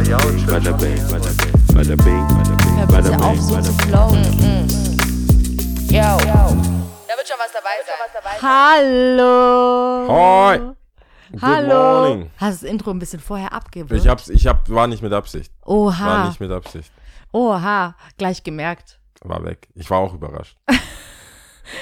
Bada bing, bada bing, bada bing, auf, bing, so zu bing. flowen. Yo. Da wird schon was dabei sein. Hallo. Hoi. Good Hallo. morning. Hast das Intro ein bisschen vorher abgewürgt? Ich hab's, ich hab, war nicht mit Absicht. War Oha. nicht mit Absicht. Oha. Gleich gemerkt. War weg. Ich war auch überrascht.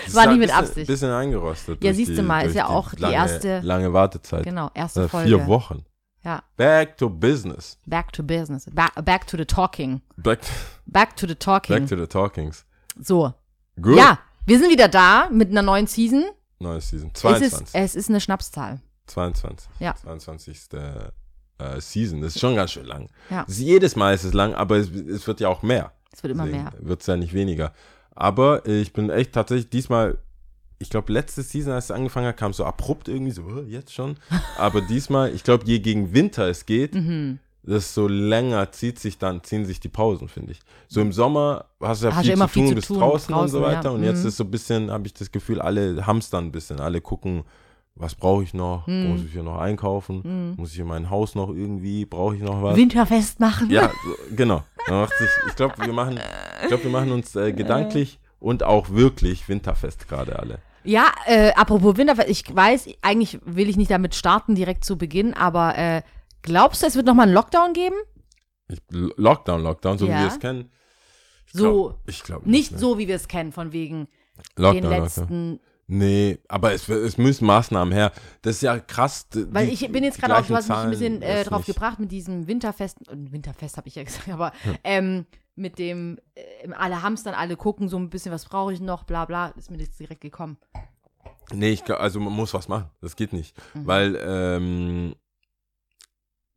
Es War nicht mit bisschen, Absicht. Bisschen eingerostet. Ja, siehst du die- mal, ist ja auch die lange, erste- Lange Wartezeit. Genau, erste Äh, Folge. vier Wochen. Ja. Back to business. Back to business. Back, back to the talking. Back, Back to the talking. back to the talkings. so. Gut. Ja, wir sind wieder da mit einer neuen Season. Neues Season. Es 22. ist, es ist eine Schnapszahl. 22. Ja. 22. Äh, Season. Das ist schon ganz schön lang. Ja. Es- Jedes Mal ist es lang, aber es, es wird ja auch mehr. Es wird immer mehr. Wird es ja nicht weniger. Aber ich bin echt tatsächlich diesmal, ich glaube, letzte Season, als es angefangen hat, kam es so abrupt irgendwie so, "Oh, jetzt schon. Aber diesmal, ich glaube, je gegen Winter es geht, Mhm. desto länger zieht sich dann, ziehen sich die Pausen, finde ich. So im Sommer hast du ja Hast viel zu viel tun, zu bist tun, draußen, und so draußen, weiter. ja. Und jetzt Mhm. ist so ein bisschen, habe ich das Gefühl, alle hamstern ein bisschen. Alle gucken, was brauche ich noch? Mhm. Muss ich hier noch einkaufen? Muss ich in mein Haus noch irgendwie? Brauche ich noch was? Winterfest machen. Ja, so, genau. Sich, ich glaube, wir machen, ich glaube, wir machen uns äh, gedanklich und auch wirklich winterfest gerade alle. Ja, äh, apropos Winterfest, ich weiß, eigentlich will ich nicht damit starten, direkt zu Beginn, aber äh, glaubst du, es wird nochmal einen Lockdown geben? Ich, Lockdown, Lockdown, so wie Ja. wir es kennen. Ich So, glaub, ich glaube Nicht so, wie wir es kennen, von wegen Lockdown, den Lockdown. letzten. Nee, aber es, es müssen Maßnahmen her. Das ist ja krass. Weil ich bin jetzt gerade auch, du hast mich ein bisschen äh, drauf nicht. gebracht mit diesem Winterfest, äh, Winterfest habe ich ja gesagt, aber ähm, mit dem, äh, alle hamstern, alle gucken, so ein bisschen, was brauche ich noch, bla bla, ist mir jetzt direkt gekommen. Nee, ich, glaub, also man muss was machen. Das geht nicht. Mhm. Weil ähm,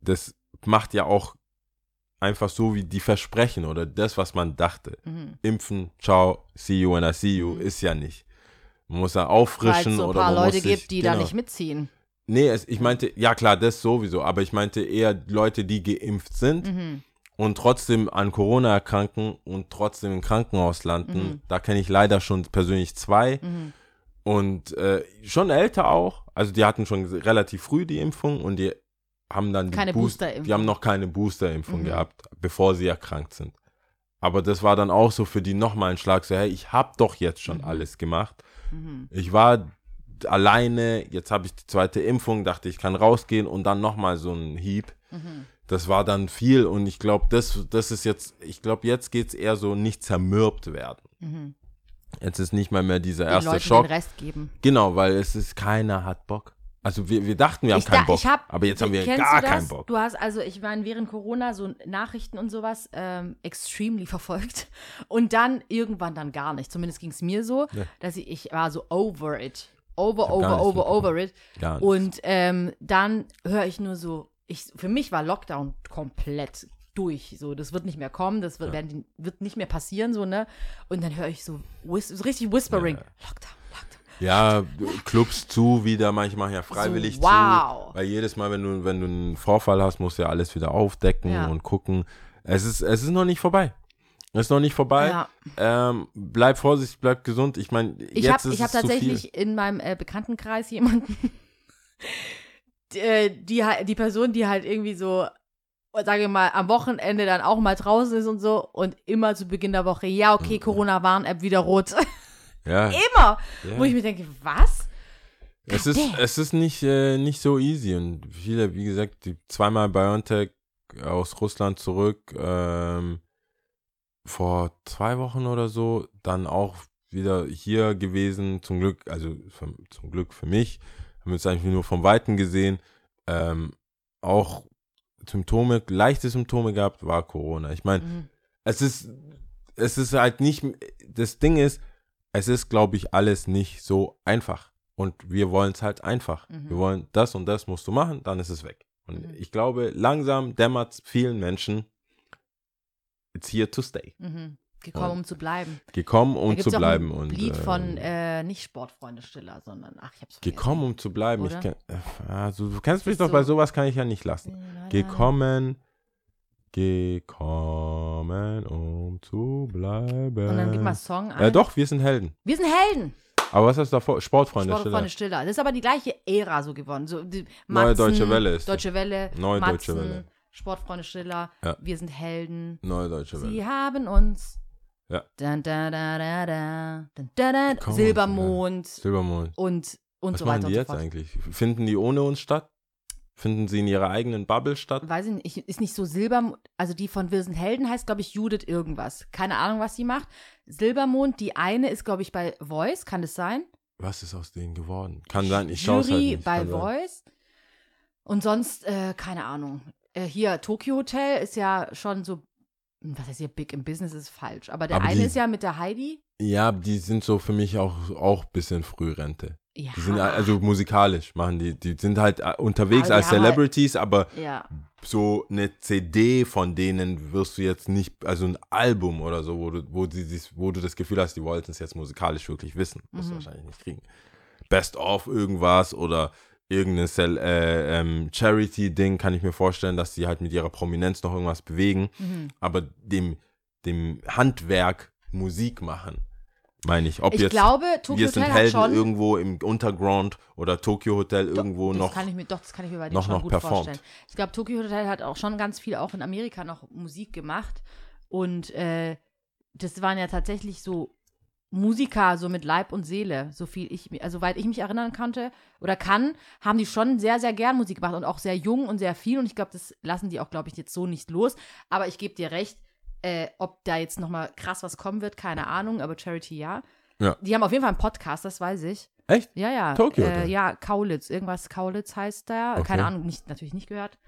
das macht ja auch einfach so wie die Versprechen oder das, was man dachte. Mhm. Impfen, ciao, see you when I see you, ist ja nicht. Man muss da Weil auffrischen es so ein oder paar man Leute muss sich, gibt, die genau. da nicht mitziehen. Nee, es, ich meinte, ja klar, das sowieso, aber ich meinte eher Leute, die geimpft sind Mhm. Und trotzdem an Corona erkranken und trotzdem im Krankenhaus landen. Mhm. Da kenne ich leider schon persönlich zwei Mhm. und äh, schon älter auch. Also die hatten schon relativ früh die Impfung und die haben dann die Keine Boost- Boosterimpfung. Die haben noch keine Boosterimpfung Mhm. gehabt, bevor sie erkrankt sind. Aber das war dann auch so für die nochmal ein Schlag, so hey, ich habe doch jetzt schon Mhm. alles gemacht. Mhm. Ich war alleine, jetzt habe ich die zweite Impfung, dachte ich kann rausgehen und dann nochmal so ein Hieb. Mhm. Das war dann viel und ich glaube, das, das ist jetzt, ich glaube, jetzt geht es eher so nicht zermürbt werden. Mhm. Jetzt ist nicht mal mehr dieser Den erste Leuten Schock. den Rest geben. Genau, weil es ist, keiner hat Bock. Also wir, wir dachten, wir haben Ich keinen da- Bock, hab- aber jetzt haben wir gar du das? keinen Bock. Du hast also, ich meine, während Corona so Nachrichten und sowas ähm, extremely verfolgt und dann irgendwann dann gar nicht. Zumindest ging es mir so, Ja. dass ich, ich war so over it. Over, over, over, over it. Und ähm, dann höre ich nur so, ich, für mich war Lockdown komplett durch. So, das wird nicht mehr kommen, das wird, werden, die- wird nicht mehr passieren, so, ne? Und dann höre ich so, whis so richtig Whispering. Ja. Lockdown, Lockdown. Ja, Clubs zu wieder, manche machen ja freiwillig So, wow. zu. Weil jedes Mal, wenn du, wenn du einen Vorfall hast, musst du ja alles wieder aufdecken Ja. und gucken. Es ist, es ist noch nicht vorbei. Es ist noch nicht vorbei. Ja. Ähm, bleib vorsichtig, bleib gesund. Ich meine, Ich jetzt habe ist hab es zu viel. tatsächlich in meinem äh, Bekanntenkreis jemanden, die, äh, die, die Person, die halt irgendwie so, sage ich mal, am Wochenende dann auch mal draußen ist und so und immer zu Beginn der Woche, ja, okay, Corona-Warn-App wieder rot. Ja, immer. ja. Wo ich mir denke, was? Es ist, es ist nicht, äh, nicht so easy und viele, wie gesagt, die zweimal BioNTech aus Russland zurück, ähm, vor zwei Wochen oder so, dann auch wieder hier gewesen, zum Glück, also für, zum Glück für mich, haben wir uns eigentlich nur vom Weiten gesehen, ähm, auch Symptome, leichte Symptome gehabt, war Corona. Ich meine, Mhm. es ist, es ist halt nicht, das Ding ist, es ist, glaube ich, alles nicht so einfach. Und wir wollen es halt einfach. Mhm. Wir wollen das und das musst du machen, dann ist es weg. Und Mhm. ich glaube, langsam dämmert es vielen Menschen, it's here to stay. Mhm. Gekommen, um zu bleiben. Gekommen, um zu bleiben. Ein und, Lied von, äh, äh, nicht Sportfreunde Stiller, sondern, ach, ich hab's vergessen. gekommen, um zu bleiben. Ich Oder? kenn, äh, also, du kennst mich ist doch, bei so- sowas kann ich ja nicht lassen. Gekommen. Gekommen, gekommen, um zu bleiben. Und dann gib mal Song ein. Äh, doch, wir sind Helden. Wir sind Helden. Aber was hast du davor? Sportfreunde, Sportfreunde Stiller. Stiller. Das ist aber die gleiche Ära so geworden. So, die Neue Matzen, Deutsche Welle ist Deutsche Welle. Neue Matzen, Deutsche Welle. Sportfreunde Schiller, Ja. Wir sind Helden. Neue Deutsche Welle. Sie haben uns. Ja. Dun, da, da, da, da, dun, da, da, Komm, Silbermond Silbermond. und, und Was so machen weiter die und jetzt so eigentlich? Finden die ohne uns statt? Finden sie in ihrer eigenen Bubble statt? Weiß ich nicht, ist nicht so Silbermond, also die von Wir sind Helden heißt, glaube ich, Judith irgendwas. Keine Ahnung, was sie macht. Silbermond, die eine ist, glaube ich, bei Voice, kann das sein? Was ist aus denen geworden? Kann sein, ich schaue es halt nicht. bei. Voice. Und sonst, äh, keine Ahnung. Äh, hier, Tokyo Hotel ist ja schon so, was heißt hier, big im Business ist falsch. Aber der Aber eine die- ist ja mit der Heidi. Ja, die sind so für mich auch auch bisschen Frührente. Ja. Die sind also musikalisch machen die, die sind halt äh, unterwegs Aber als halt- Celebrities, aber ja. so eine CD von denen wirst du jetzt nicht, also ein Album oder so, wo du, wo die, wo du das Gefühl hast, die wollten es jetzt musikalisch wirklich wissen. Wirst du Mhm. wahrscheinlich nicht kriegen. Best of irgendwas oder irgendein äh, ähm, Charity-Ding kann ich mir vorstellen, dass die halt mit ihrer Prominenz noch irgendwas bewegen. Mhm. Aber dem, dem Handwerk Musik machen, meine ich. Ob Ich jetzt glaube, Tokyo wir sind Hotel hat Helden schon. irgendwo im Unterground oder Tokyo Hotel irgendwo noch. Kann ich mir, doch, das kann ich mir bei denen noch- schon noch gut performt. vorstellen. Ich glaube, Tokyo Hotel hat auch schon ganz viel auch in Amerika noch Musik gemacht. Und äh, das waren ja tatsächlich so Musiker, so mit Leib und Seele, so viel ich, also soweit ich mich erinnern konnte oder kann, haben die schon sehr, sehr gern Musik gemacht und auch sehr jung und sehr viel. Und ich glaube, das lassen die auch, glaube ich, jetzt so nicht los. Aber ich gebe dir recht, äh, ob da jetzt nochmal krass was kommen wird, keine Ahnung, aber Charity ja. Ja. Die haben auf jeden Fall einen Podcast, das weiß ich. Echt? Ja, ja. Tokyo Äh, ja, Kaulitz. Irgendwas Kaulitz heißt der. Okay. Keine Ahnung, nicht, natürlich nicht gehört.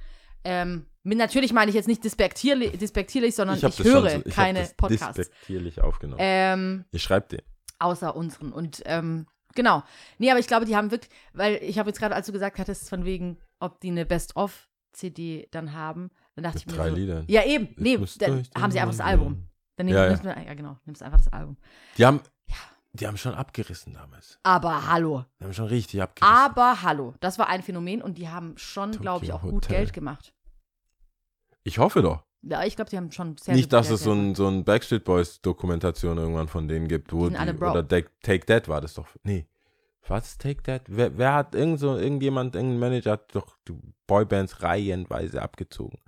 Ähm, natürlich meine ich jetzt nicht despektierlich, despektierlich sondern ich, das höre so- ich keine das Podcasts. Despektierlich aufgenommen. Ähm, ich schreibe den. außer unseren. Und ähm, genau. Nee, aber ich glaube, die haben wirklich, weil ich habe jetzt gerade, als du gesagt hattest, von wegen, ob die eine Best-of-CD dann haben, dann dachte ich Mit mir drei so, Liedern. Ja, eben. Ich Nee, den haben sie einfach das. Album. Dann Ja, ja. nimmst du- ja, genau, nimmst einfach das Album. Die haben, Ja. die haben schon abgerissen damals. Aber hallo. Die haben schon richtig abgerissen. Aber hallo. Das war ein Phänomen und die haben schon, glaube ich, auch Tokyo gut Hotel. Geld gemacht. Ich hoffe doch. Ja, ich glaube, die haben schon sehr Nicht, dass es so ein, so ein Backstreet Boys Dokumentation irgendwann von denen gibt, wo Die oder Take, Take That war das doch. Nee. Was Take That? Wer, wer hat irgend so, irgendjemand, irgendein Manager hat doch die Boybands reihenweise abgezogen.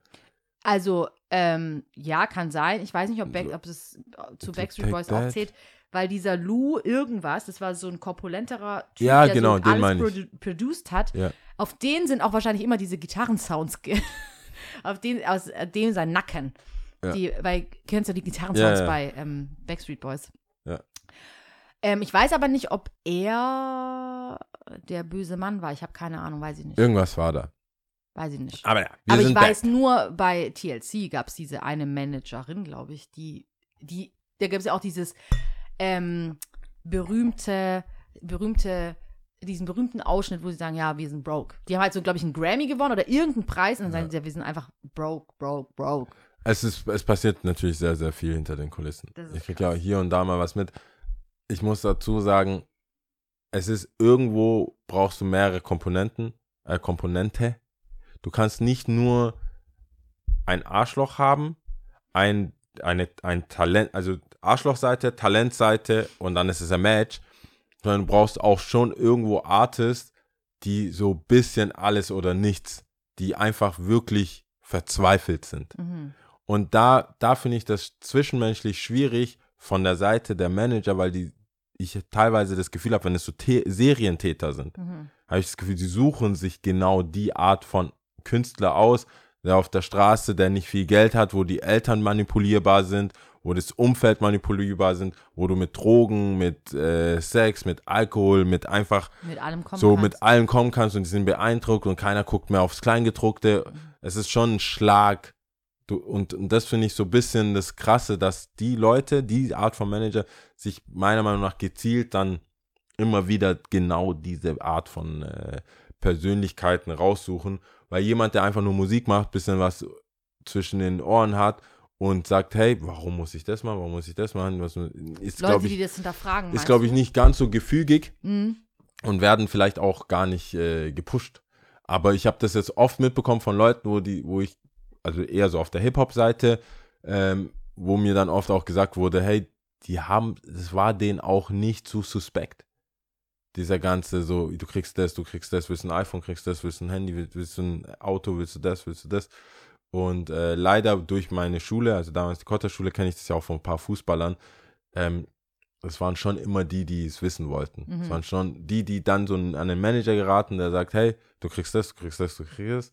Also, ähm, ja, kann sein. Ich weiß nicht, ob, Back, ob es äh, zu Backstreet Boys auch zählt, weil dieser Lou irgendwas, das war so ein korpulenterer Typ, Ja, der genau, so den alles produ produced hat. Ja. Auf den sind auch wahrscheinlich immer diese Gitarrensounds, ge- auf den, aus dem sein Nacken. Ja. Die, weil, kennst du die Gitarrensounds Ja, bei ähm, Backstreet Boys? Ja. Ähm, ich weiß aber nicht, ob er der böse Mann war. Ich habe keine Ahnung, weiß ich nicht. Irgendwas war da. Weiß ich nicht. Aber ja, Aber ich weiß back. nur, bei TLC gab es diese eine Managerin, glaube ich, die, die, da gibt es ja auch dieses ähm, berühmte, berühmte, diesen berühmten Ausschnitt, wo sie sagen, ja, wir sind broke. Die haben halt so, glaube ich, einen Grammy gewonnen oder irgendeinen Preis und dann sagen sie, ja, wir sind einfach broke, broke, broke. Es, ist, es passiert natürlich sehr, sehr viel hinter den Kulissen. Ich kriege ja hier und da mal was mit. Ich muss dazu sagen, es ist irgendwo brauchst du mehrere Komponenten, äh, Komponente. Du kannst nicht nur ein Arschloch haben, ein, eine, ein Talent, also Arschlochseite, Talentseite und dann ist es ein Match, sondern du brauchst auch schon irgendwo Artists, die so ein bisschen alles oder nichts, die einfach wirklich verzweifelt sind. Mhm. Und da, da finde ich das zwischenmenschlich schwierig von der Seite der Manager, weil die, ich teilweise das Gefühl habe, wenn es so The Serientäter sind, Mhm. habe ich das Gefühl, sie suchen sich genau die Art von Künstler aus, der auf der Straße, der nicht viel Geld hat, wo die Eltern manipulierbar sind, wo das Umfeld manipulierbar sind, wo du mit Drogen, mit äh, Sex, mit Alkohol, mit einfach Mit so kannst. mit allem kommen kannst und die sind beeindruckt und keiner guckt mehr aufs Kleingedruckte. Es ist schon ein Schlag. Du, und, und das finde ich so ein bisschen das Krasse, dass die Leute, die Art von Manager, sich meiner Meinung nach gezielt dann immer wieder genau diese Art von äh, Persönlichkeiten raussuchen. Weil jemand, der einfach nur Musik macht, bisschen was zwischen den Ohren hat und sagt, hey, warum muss ich das machen, warum muss ich das machen, was, ist, Leute, glaube die ich, das hinterfragen. ist, glaube ich, du? nicht ganz so gefügig Mhm. und werden vielleicht auch gar nicht äh, gepusht. Aber ich habe das jetzt oft mitbekommen von Leuten, wo die, wo ich, also eher so auf der Hip-Hop-Seite, ähm, wo mir dann oft auch gesagt wurde, hey, die haben, es war denen auch nicht zu suspekt. Dieser ganze so, du kriegst das, du kriegst das, willst ein iPhone, kriegst das, willst ein Handy, willst, willst du ein Auto, willst du das, willst du das. Und äh, leider durch meine Schule, also damals die Kotterschule, kenne ich das ja auch von ein paar Fußballern, ähm, es waren schon immer die, die es wissen wollten. Mhm. Es waren schon die, die dann so an den Manager geraten, der sagt, hey, du kriegst das, du kriegst das, du kriegst das.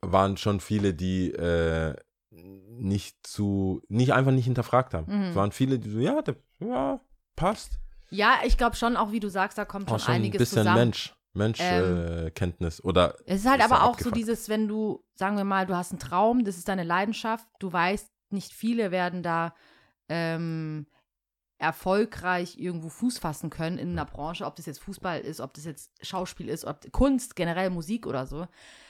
Waren schon viele, die äh, nicht zu, nicht einfach nicht hinterfragt haben. Mhm. Es waren viele, die so, ja, der, ja, passt. Ja, ich glaube schon, auch wie du sagst, da kommt schon, schon ein einiges bisschen zusammen. Mensch, Menschkenntnis. Äh, Kenntnis. Oder Es ist halt ist aber er auch so abgefuckt. dieses, wenn du, sagen wir mal, du hast einen Traum, das ist deine Leidenschaft, du weißt, nicht viele werden da ähm, erfolgreich irgendwo Fuß fassen können in einer Branche, ob das jetzt Fußball ist, ob das jetzt Schauspiel ist, ob Kunst, generell Musik oder so,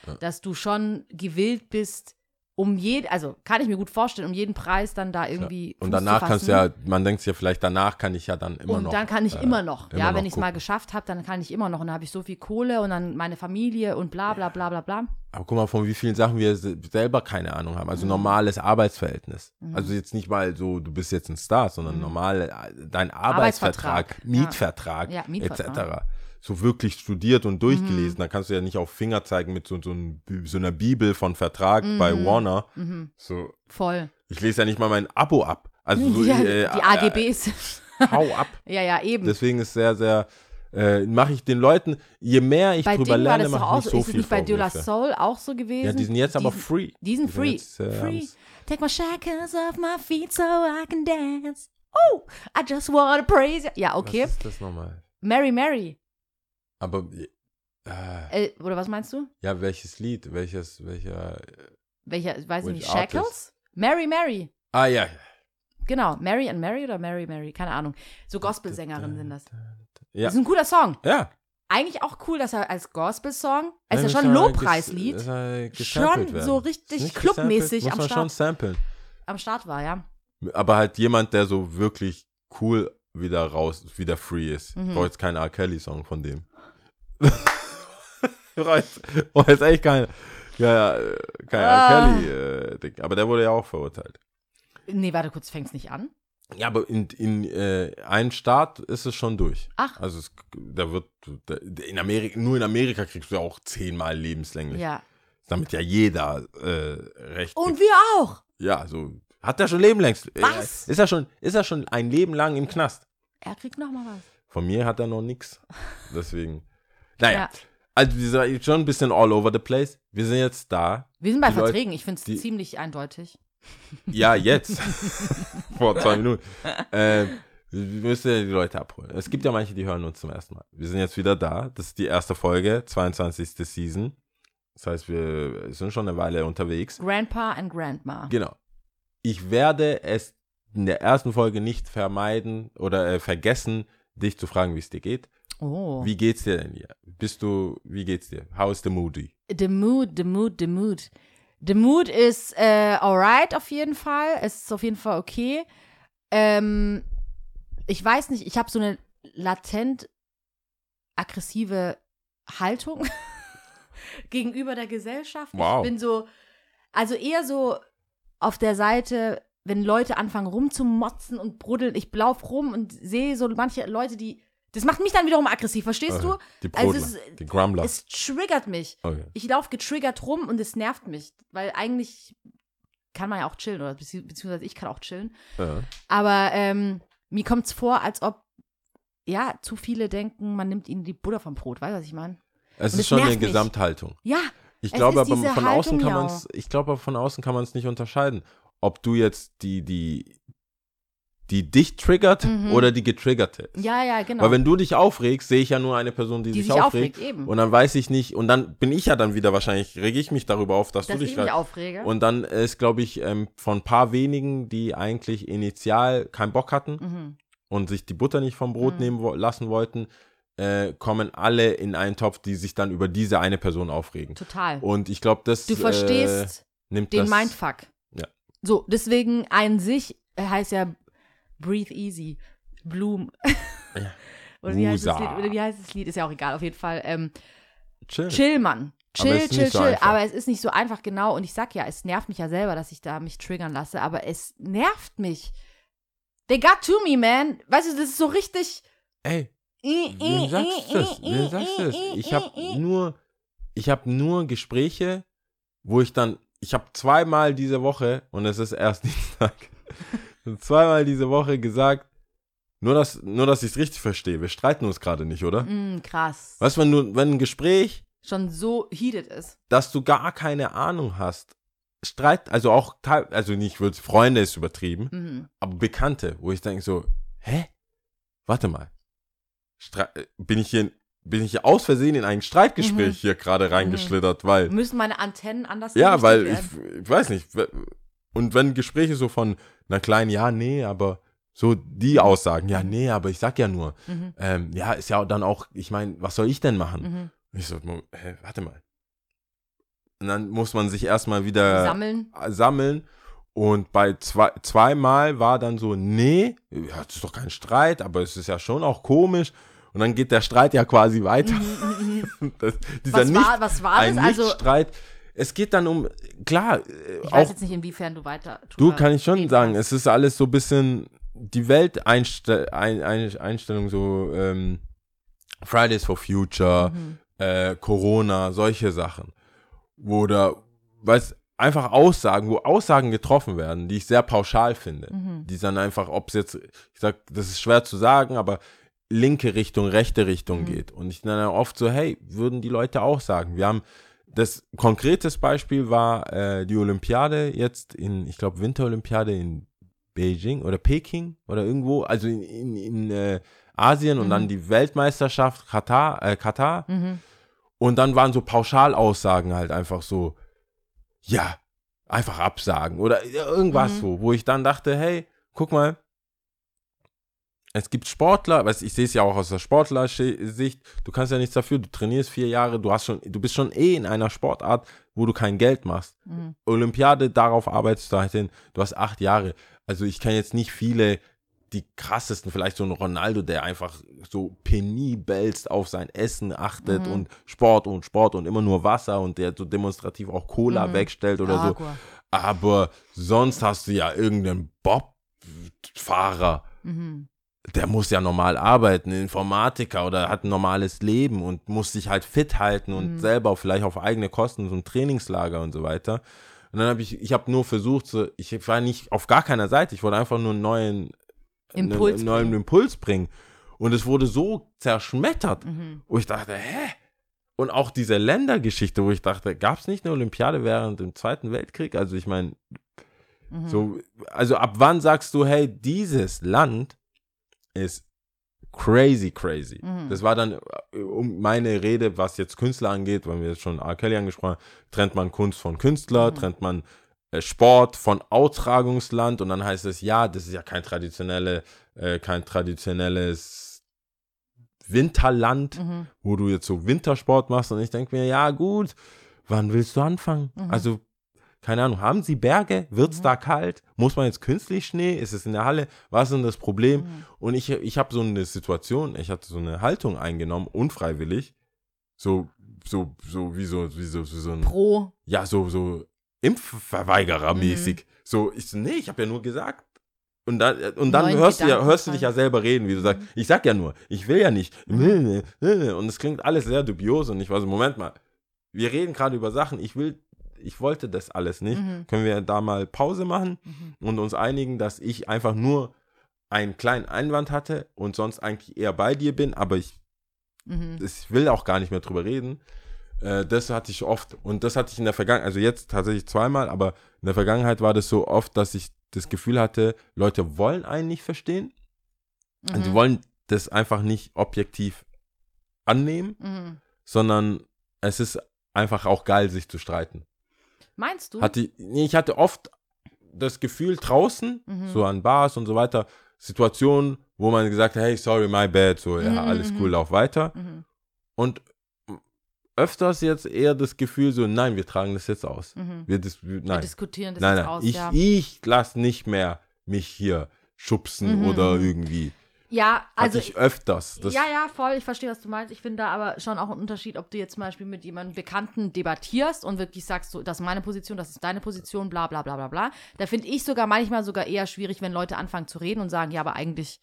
Ja. dass du schon gewillt bist, um jeden, also kann ich mir gut vorstellen, um jeden Preis dann da irgendwie Und Fuß danach zu kannst du ja, man denkt sich ja vielleicht, danach kann ich ja dann immer und noch. dann kann ich äh, immer noch. immer ja, noch wenn ich es mal geschafft habe, dann kann ich immer noch. Und dann habe ich so viel Kohle und dann meine Familie und bla bla bla bla bla. Aber guck mal, von wie vielen Sachen wir se- selber keine Ahnung haben. Also Mhm. normales Arbeitsverhältnis. Mhm. Also jetzt nicht mal so, du bist jetzt ein Star, sondern Mhm. normal äh, dein Arbeitsvertrag, Arbeitsvertrag, ja. Mietvertrag, Ja, Mietvertrag. etc. So wirklich studiert und durchgelesen. Mhm. Da kannst du ja nicht auf Finger zeigen mit so, so, ein, so einer Bibel von Vertrag bei Mhm. Warner. Mhm. So, Voll. ich lese ja nicht mal mein Abo ab. Also so, ja, äh, die AGBs. Äh, hau ab. ja, ja, eben. Deswegen ist sehr, sehr, äh, mache ich den Leuten, je mehr ich bei drüber Ding lerne, mache auch ich so. nicht so ist viel nicht bei De La. Soul auch so gewesen? Ja, die sind jetzt aber Die sind- free. Die sind Die free. jetzt, äh, free. Take my shackles off my feet so I can dance. Oh, I just wanna praise you. Ja, okay. Was ist das nochmal? Mary Mary. Aber, äh, Äh, oder was meinst du? ja, welches Lied? Welches, welcher? Welcher, weiß ich nicht, Shackles? Mary Mary. Ah, ja. Genau, Mary and Mary oder Mary Mary, keine Ahnung. So Gospelsängerinnen sind das. Ja. Das ist ein guter Song. Ja. Eigentlich auch cool, dass er als Gospel-Song, ist ja schon ein Lobpreislied, schon werden. so richtig clubmäßig am man schon Start, samplen. am Start war, ja. Aber halt jemand, der so wirklich cool wieder raus, wieder free ist. Mhm. Ich brauche jetzt keinen R. Kelly-Song von dem. Brauche jetzt, echt keinen, ja, äh, kein Ah. Kelly-Ding. Aber der wurde ja auch verurteilt. Nee, warte kurz, fängt's nicht an? Ja, aber in, in äh, einem Staat ist es schon durch. Ach. Also es, da wird, da, in Amerika, nur in Amerika kriegst du ja auch zehnmal lebenslänglich. Ja. Damit ja jeder äh, Recht Und kriegt. wir auch. Ja, so hat er schon lebenlängst. Was? Äh, Ist er schon, ist er schon ein Leben lang im Knast? Er kriegt noch mal was. Von mir hat er noch nichts. Deswegen. Naja. Ja. Also wir sind schon ein bisschen all over the place. Wir sind jetzt da. Wir sind bei Die Leute- Verträgen, ich finde es ziemlich eindeutig. Ja, jetzt. Vor zwei Minuten. Äh, wir müssen ja die Leute abholen. Es gibt ja manche, die hören uns zum ersten Mal. Wir sind jetzt wieder da. Das ist die erste Folge, 22. Season. Das heißt, wir sind schon eine Weile unterwegs. Grandpa and Grandma. Genau. Ich werde es in der ersten Folge nicht vermeiden oder äh, vergessen, dich zu fragen, wie es dir geht. Oh. Wie geht's dir denn hier? Bist du, wie geht's dir? How is the moody? The mood, the mood, the mood. The mood ist äh, alright auf jeden Fall. Es ist auf jeden Fall okay. Ähm, ich weiß nicht, ich habe so eine latent aggressive Haltung gegenüber der Gesellschaft. Wow. Ich bin so, also eher so auf der Seite, wenn Leute anfangen rumzumotzen und bruddeln. Ich lauf rum und sehe so manche Leute, die. Das macht mich dann wiederum aggressiv, verstehst du? Okay. Die Also Brodler, es- die Grumbler. Es triggert mich. Okay. Ich laufe getriggert rum und es nervt mich, weil eigentlich kann man ja auch chillen oder bezieh beziehungsweise ich kann auch chillen. Ja. Aber ähm, mir kommt es vor, als ob ja zu viele denken, man nimmt ihnen die Butter vom Brot. Weißt du, was ich meine? Es Und ist schon eine mich. Gesamthaltung. Ja, Ich glaube aber von außen Haltung, kann ja. man es, ich glaube von außen kann man es nicht unterscheiden, ob du jetzt die, die, die dich triggert Mhm. oder die getriggerte ist. ja, ja, genau. Weil wenn du dich aufregst, sehe ich ja nur eine Person, die, die sich sich aufregt. aufregt, eben. Und dann weiß ich nicht, und dann bin ich ja dann wieder wahrscheinlich, rege ich mich darüber auf, dass, dass du dich ich mich aufrege. Und dann ist, glaube ich, ähm, von ein paar wenigen, die eigentlich initial keinen Bock hatten mhm. und sich die Butter nicht vom Brot Mhm. nehmen wo lassen wollten, äh, kommen alle in einen Topf, die sich dann über diese eine Person aufregen. Total. Und ich glaube, das Du verstehst äh, nimmt den das, Mindfuck. Ja. So, deswegen an sich äh, heißt ja Breathe Easy, Bloom. Ja. Oder wie heißt, das. Lied? Oder wie heißt das Lied? Ist ja auch egal, auf jeden Fall. Ähm, Chill. chill, Mann. Chill, chill, so chill. einfach. Aber es ist nicht so einfach, genau. Und ich sag ja, es nervt mich ja selber, dass ich da mich triggern lasse. Aber es nervt mich. They got to me, man. Weißt du, das ist so richtig. Ey, wem sagst das? Wem sagst das? Ich habe nur, ich habe nur Gespräche, wo ich dann, ich habe zweimal diese Woche, und es ist erst Dienstag, zweimal diese Woche gesagt, nur dass, nur, dass ich es richtig verstehe. Wir streiten uns gerade nicht, oder? Mm, krass. Weißt du, wenn, du, wenn ein Gespräch, Schon so heated ist. dass du gar keine Ahnung hast, Streit, also auch, teil- also nicht, würde Freunde ist übertrieben, Mhm. aber Bekannte, wo ich denke so, hä? Warte mal. Stre äh, bin ich hier, bin ich hier aus Versehen in ein Streitgespräch Mhm. hier gerade reingeschlittert, weil, Müssen meine Antennen anders ja, weil ich, ich weiß nicht, und wenn Gespräche so von einer kleinen, ja, nee, aber so die Aussagen, ja, nee, aber ich sag ja nur, Mhm. ähm, ja, ist ja dann auch, ich meine, was soll ich denn machen? Mhm. Ich so, hä, warte mal. Und dann muss man sich erstmal wieder Sammeln. sammeln. Und bei zwei, zweimal war dann so, nee, ja, das ist doch kein Streit, aber es ist ja schon auch komisch. Und dann geht der Streit ja quasi weiter. Das, dieser Mhm, Was war, was war ein das? Also, Nichtstreit. Es geht dann um, klar, äh, ich weiß auch jetzt nicht, inwiefern du weiter. Du, kann ich schon sagen, kannst. es ist alles so ein bisschen die Welteinstellung ein, ein, Einstellung, so ähm, Fridays for Future, Mhm. äh, Corona, solche Sachen. Wo da, weiß einfach Aussagen, wo Aussagen getroffen werden, die ich sehr pauschal finde. Mhm. Die dann einfach, ob es jetzt, ich sag, das ist schwer zu sagen, aber linke Richtung, rechte Richtung Mhm. geht. Und ich dann oft so, hey, würden die Leute auch sagen. Wir haben das konkretes Beispiel war äh, die Olympiade jetzt in, ich glaube, Winterolympiade in Beijing oder Peking oder irgendwo, also in, in, in äh, Asien und Mhm. dann die Weltmeisterschaft Katar, äh, Katar. Mhm. Und dann waren so Pauschalaussagen halt einfach so, ja, einfach absagen oder irgendwas Mhm. so, wo ich dann dachte, hey, guck mal, es gibt Sportler, ich sehe es ja auch aus der Sportlersicht, du kannst ja nichts dafür, du trainierst vier Jahre, du hast schon, du bist schon eh in einer Sportart, wo du kein Geld machst. Mhm. Olympiade, darauf arbeitest du halt hin, du hast acht Jahre. Also ich kenne jetzt nicht viele, die krassesten, vielleicht so ein Ronaldo, der einfach so penibelst auf sein Essen achtet Mhm. und Sport und Sport und immer nur Wasser und der so demonstrativ auch Cola Mhm. wegstellt oder so. Agua. Aber sonst hast du ja irgendeinen Bob-Fahrer, Mhm. Der muss ja normal arbeiten, Informatiker oder hat ein normales Leben und muss sich halt fit halten und Mhm. selber vielleicht auf eigene Kosten so ein Trainingslager und so weiter. Und dann habe ich, ich habe nur versucht, so, ich war nicht auf gar keiner Seite, ich wollte einfach nur einen neuen Impuls einen neuen bringen. Impuls bringen. Und es wurde so zerschmettert, Mhm. wo ich dachte, hä? Und auch diese Ländergeschichte, wo ich dachte, gab es nicht eine Olympiade während dem Zweiten Weltkrieg? Also ich meine, Mhm. so, also ab wann sagst du, hey, dieses Land ist crazy, crazy. Mhm. Das war dann äh, um meine Rede, was jetzt Künstler angeht, weil wir jetzt schon R. Kelly angesprochen haben, trennt man Kunst von Künstler, Mhm. trennt man äh, Sport von Austragungsland und dann heißt es, ja, das ist ja kein traditionelle, äh, kein traditionelles Winterland, Mhm. wo du jetzt so Wintersport machst und ich denke mir, ja gut, wann willst du anfangen? Mhm. Also, keine Ahnung, haben sie Berge? Wird es Mhm. da kalt? Muss man jetzt künstlich Schnee? Ist es in der Halle? Was ist denn das Problem? Mhm. Und ich, ich habe so eine Situation, ich hatte so eine Haltung eingenommen, unfreiwillig, so, so, so, wie so, wie so, wie so ein, Pro. ja, so, so Impfverweigerer Mhm. So, ich so, nee, ich habe ja nur gesagt. Und dann, und dann Neuen hörst du, ja, hörst du dich ja selber reden, wie du sagst, Mhm. ich sag ja nur, ich will ja nicht. Und es klingt alles sehr dubios und ich war so, Moment mal, wir reden gerade über Sachen, ich will, ich wollte das alles nicht. Mhm. Können wir da mal Pause machen Mhm. und uns einigen, dass ich einfach nur einen kleinen Einwand hatte und sonst eigentlich eher bei dir bin, aber ich Mhm. ich will auch gar nicht mehr drüber reden. Äh, das hatte ich oft und das hatte ich in der Vergangenheit, also jetzt tatsächlich zweimal, aber in der Vergangenheit war das so oft, dass ich das Gefühl hatte, Leute wollen einen nicht verstehen und sie Mhm. wollen das einfach nicht objektiv annehmen, Mhm. sondern es ist einfach auch geil, sich zu streiten. Meinst du? Hatte, nee, ich hatte oft das Gefühl draußen, Mhm. so an Bars und so weiter, Situationen, wo man gesagt hat, hey, sorry, my bad, so, ja, Mhm, alles mhm. cool, lauf weiter. mhm. Und öfters jetzt eher das Gefühl so, nein, wir tragen das jetzt aus. Mhm. Wir, dis wir, Wir nein, diskutieren das nein, jetzt nein. aus. ich, ja. ich lass nicht mehr mich hier schubsen Mhm, oder mhm. irgendwie. Ja, also Hatte ich öfters. Das, ja, ja, voll, ich verstehe, was du meinst. Ich finde da aber schon auch einen Unterschied, ob du jetzt zum Beispiel mit jemandem Bekannten debattierst und wirklich sagst, so, das ist meine Position, das ist deine Position, bla bla bla bla bla. Da finde ich sogar manchmal sogar eher schwierig, wenn Leute anfangen zu reden und sagen, ja, aber eigentlich,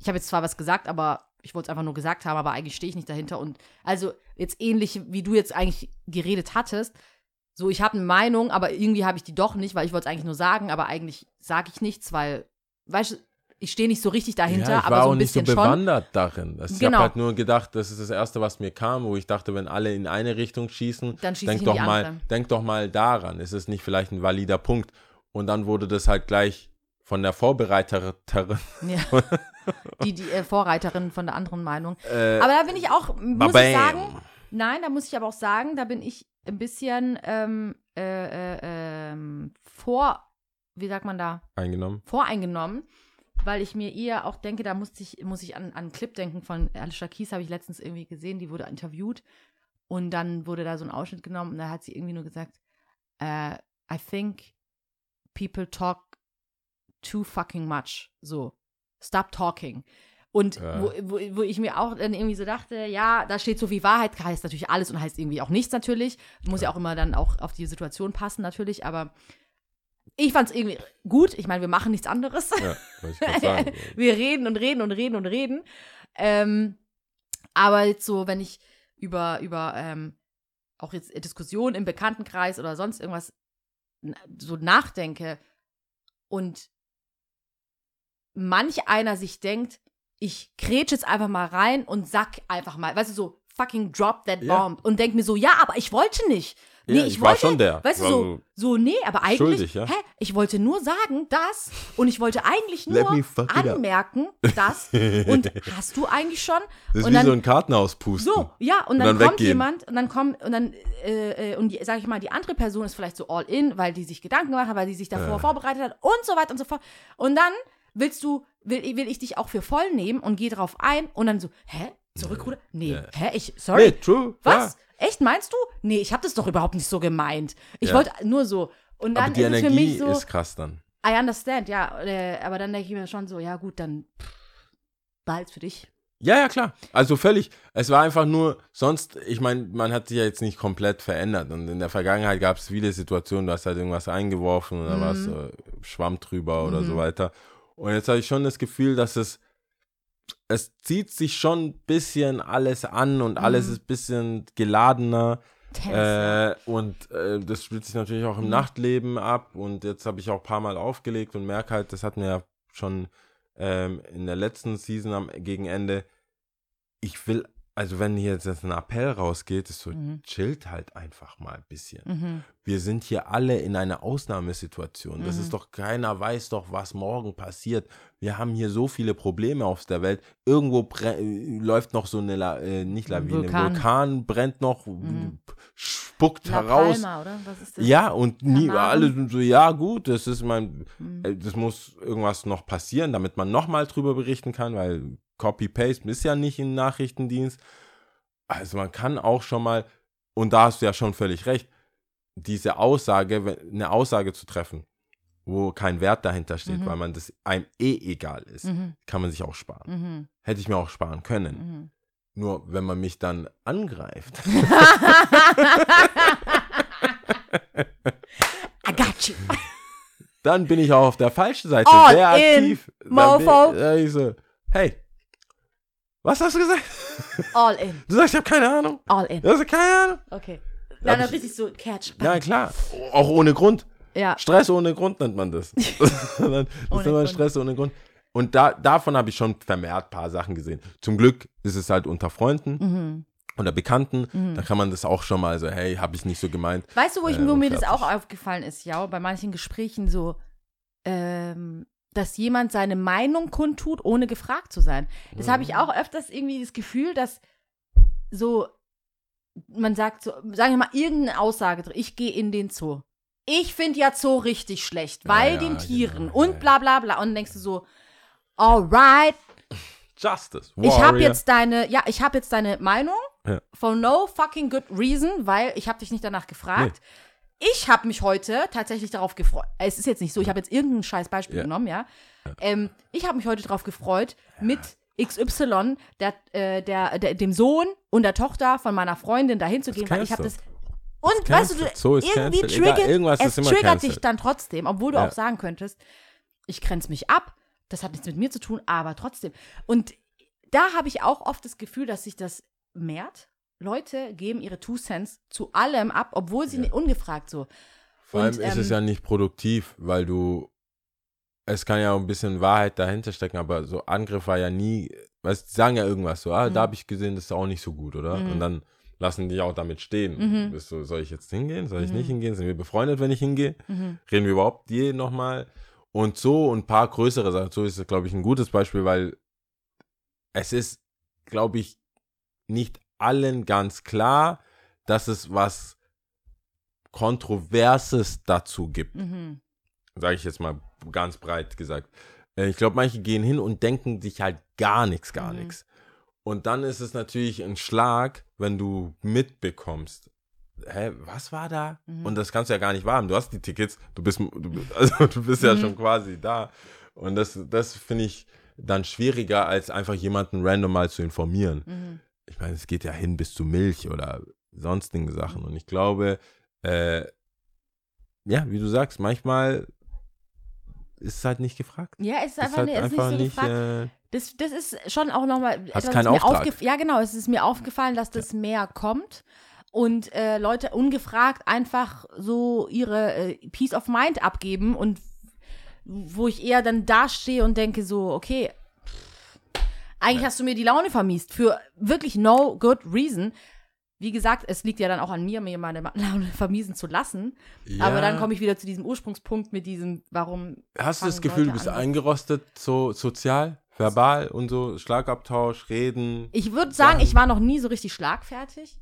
ich habe jetzt zwar was gesagt, aber ich wollte es einfach nur gesagt haben, aber eigentlich stehe ich nicht dahinter. Und also jetzt ähnlich, wie du jetzt eigentlich geredet hattest, So, ich habe eine Meinung, aber irgendwie habe ich die doch nicht, weil ich wollte es eigentlich nur sagen, aber eigentlich sage ich nichts, weil, weißt du, ich stehe nicht so richtig dahinter, ja, ich aber war so auch ein nicht so bisschen schon. bewandert darin. Das, Ich Genau. habe halt nur gedacht, das ist das Erste, was mir kam, wo ich dachte, wenn alle in eine Richtung schießen, Dann denk ich doch mal, andere. denk doch mal daran. Ist es nicht vielleicht ein valider Punkt? Und dann wurde das halt gleich von der Vorbereiterin, Ja. die die äh, Vorreiterin von der anderen Meinung. äh, Aber da bin ich auch, muss ich sagen, nein, da muss ich aber auch sagen, da bin ich ein bisschen ähm, äh, äh, ähm, vor, wie sagt man da, eingenommen. voreingenommen, weil ich mir eher auch denke, da muss ich, muss ich an, an einen Clip denken von Alicia Keys, habe ich letztens irgendwie gesehen, die wurde interviewt und dann wurde da so ein Ausschnitt genommen und da hat sie irgendwie nur gesagt, äh, I think people talk too fucking much. So, stop talking. Und Ja. wo, wo, wo ich mir auch dann irgendwie so dachte, ja, da steht so wie Wahrheit, heißt natürlich alles und heißt irgendwie auch nichts natürlich. Muss ja auch immer dann auch auf die Situation passen natürlich, aber ich fand es irgendwie gut. Ich meine, wir machen nichts anderes. Ja, ich sagen. wir reden und reden und reden und reden. Ähm, aber jetzt so, wenn ich über, über ähm, auch jetzt Diskussionen im Bekanntenkreis oder sonst irgendwas so nachdenke und manch einer sich denkt, ich kretsch jetzt einfach mal rein und sag einfach mal, weißt du, so fucking drop that Ja. bomb und denk mir so, ja, aber ich wollte nicht. Nee, Ja, ich, ich war wollte, schon der. Weißt du, War so, so nee, aber eigentlich, schuldig, ja. hä, ich wollte nur sagen, das und ich wollte eigentlich nur anmerken, das und hast du eigentlich schon? Das ist und wie dann, so ein Kartenhaus pusten. so, ja, und Und dann, dann kommt weggehen. jemand und dann kommt und dann äh, äh, und die, sag ich mal, die andere Person ist vielleicht so all in, weil die sich Gedanken gemacht hat, weil die sich davor Ja. vorbereitet hat und so weiter und so fort. Und dann willst du, will, will ich dich auch für voll nehmen und geh drauf ein und dann so, hä? Zurückruder? Nee, Ja. hä? Ich, sorry. Nee, true. Was? Ja. Echt, meinst du? Nee, ich habe das doch überhaupt nicht so gemeint. Ich Ja. wollte nur so. Und dann Aber die ist es für Energie mich so, ist krass dann. I understand, ja. Äh, aber dann denke ich mir schon so, ja gut, dann behalt's für dich. Ja, ja, klar. Also völlig. Es war einfach nur, sonst, ich meine, man hat sich ja jetzt nicht komplett verändert. Und in der Vergangenheit gab es viele Situationen, du hast halt irgendwas eingeworfen oder Mhm. was, äh, Schwamm drüber oder so Mhm. weiter. Und jetzt habe ich schon das Gefühl, dass es, es zieht sich schon ein bisschen alles an und alles Mhm. ist ein bisschen geladener. Äh, und äh, das spielt sich natürlich auch im Mhm. Nachtleben ab. Und jetzt habe ich auch ein paar Mal aufgelegt und merke halt, das hatten wir ja schon ähm, in der letzten Season am gegen Ende. Ich will, also wenn hier jetzt ein Appell rausgeht, ist so, Mhm. chillt halt einfach mal ein bisschen. Mhm. Wir sind hier alle in einer Ausnahmesituation. Das Mhm. ist doch, keiner weiß doch, was morgen passiert. Wir haben hier so viele Probleme auf der Welt. Irgendwo läuft noch so eine, La äh, nicht Lawine, Vulkan. Vulkan. brennt noch, Mhm. spuckt La heraus. Palma, oder? Was ist das? Ja, und nie, alle sind so, ja gut, das ist mein, Mhm. äh, das muss irgendwas noch passieren, damit man nochmal drüber berichten kann, weil Copy-Paste ist ja nicht im Nachrichtendienst. Also man kann auch schon mal, und da hast du ja schon völlig recht, diese Aussage, eine Aussage zu treffen, wo kein Wert dahinter steht, Mhm. weil man das einem eh egal ist, Mhm. kann man sich auch sparen. Mhm. Hätte ich mir auch sparen können. Mhm. Nur wenn man mich dann angreift, I got you. dann bin ich auch auf der falschen Seite All sehr in, aktiv. Dann Mofo. bin- ich so, hey, was hast du gesagt? All in. Du sagst, ich habe keine Ahnung. All in. Du hast keine Ahnung. Okay. hab Dann ich- richtig so Catch. Ja, klar. Auch ohne Grund. Ja. Stress ohne Grund nennt man das. das ist Ohne immer. Stress ohne Grund. Und da, davon habe ich schon vermehrt ein paar Sachen gesehen. Zum Glück ist es halt unter Freunden Mhm. oder Bekannten. Mhm. Da kann man das auch schon mal so, hey, habe ich nicht so gemeint. Weißt du, wo, ich, Äh, wo mir das auch aufgefallen ist, ja, bei manchen Gesprächen so, ähm, dass jemand seine Meinung kundtut, ohne gefragt zu sein. Das habe ich Mhm. auch öfters irgendwie das Gefühl, dass so, man sagt so, sagen wir mal, irgendeine Aussage, drin, ich gehe in den Zoo. Ich finde ja Zoo richtig schlecht, Ja, weil ja, den Tieren genau, und ja, bla bla bla. Und dann denkst du so, alright, Justice. ich habe Warrior. jetzt deine, ja, ich habe jetzt deine Meinung for no fucking good reason, weil ich habe dich nicht danach gefragt. Ich habe mich heute tatsächlich darauf gefreut. Es ist jetzt nicht so, ich habe jetzt irgendein scheiß Beispiel Ja. genommen, ja. Ähm, ich habe mich heute darauf gefreut, mit XY, der, äh, der, der, dem Sohn und der Tochter von meiner Freundin dahin zu gehen, weil ich habe das. Und weißt du, cancelled. So ist irgendwie. Egal, triggert, irgendwas es triggert dich dann trotzdem, obwohl du Ja. auch sagen könntest, ich grenze mich ab, das hat nichts mit mir zu tun, aber trotzdem. Und da habe ich auch oft das Gefühl, dass sich das mehrt. Leute geben ihre Two Cents zu allem ab, obwohl sie Ja. nicht ungefragt so. Vor Und, allem ist es ähm, ja nicht produktiv, weil du, es kann ja auch ein bisschen Wahrheit dahinter stecken, aber so Angriff war ja nie, weißt, sagen ja irgendwas so, ah, Mhm. da habe ich gesehen, das ist auch nicht so gut, oder? Mhm. Und dann lassen die auch damit stehen. Mhm. Bist du, soll ich jetzt hingehen? Soll ich Mhm. nicht hingehen? Sind wir befreundet, wenn ich hingehe? Mhm. Reden wir überhaupt je nochmal? Und so und ein paar größere Sachen. So ist es, glaube ich, ein gutes Beispiel, weil es ist, glaube ich, nicht allen ganz klar, dass es was Kontroverses dazu gibt Mhm. sage ich jetzt mal ganz breit gesagt. Äh, Ich glaube, manche gehen hin und denken sich halt gar nichts, gar Mhm. nichts. Und dann ist es natürlich ein Schlag, wenn du mitbekommst. Hä, was war da? Mhm. Und das kannst du ja gar nicht wahrhaben. Du hast die Tickets, du bist, du, also du bist ja Mhm. schon quasi da. Und das, das finde ich dann schwieriger, als einfach jemanden random mal zu informieren Mhm. Ich meine, es geht ja hin bis zu Milch oder sonstigen Sachen. Und ich glaube, äh, ja, wie du sagst, manchmal ist es halt nicht gefragt. Ja, es ist Ist einfach, halt ist einfach nicht so nicht, gefragt. äh, Das, das ist schon auch nochmal. Hast keinen Auftrag. Ja, genau. Es ist mir aufgefallen, dass das mehr kommt und äh, Leute ungefragt einfach so ihre äh, Peace of Mind abgeben und wo ich eher dann dastehe und denke so, okay, eigentlich hast du mir die Laune vermiest für wirklich no good reason. Wie gesagt, es liegt ja dann auch an mir, mir meine Laune vermiesen zu lassen. Aber ja. dann komme ich wieder zu diesem Ursprungspunkt mit diesem, warum. Hast du das Gefühl, du Leute bist an, eingerostet, so sozial, verbal und so, Schlagabtausch, Reden? Ich würde sagen, ich war noch nie so richtig schlagfertig.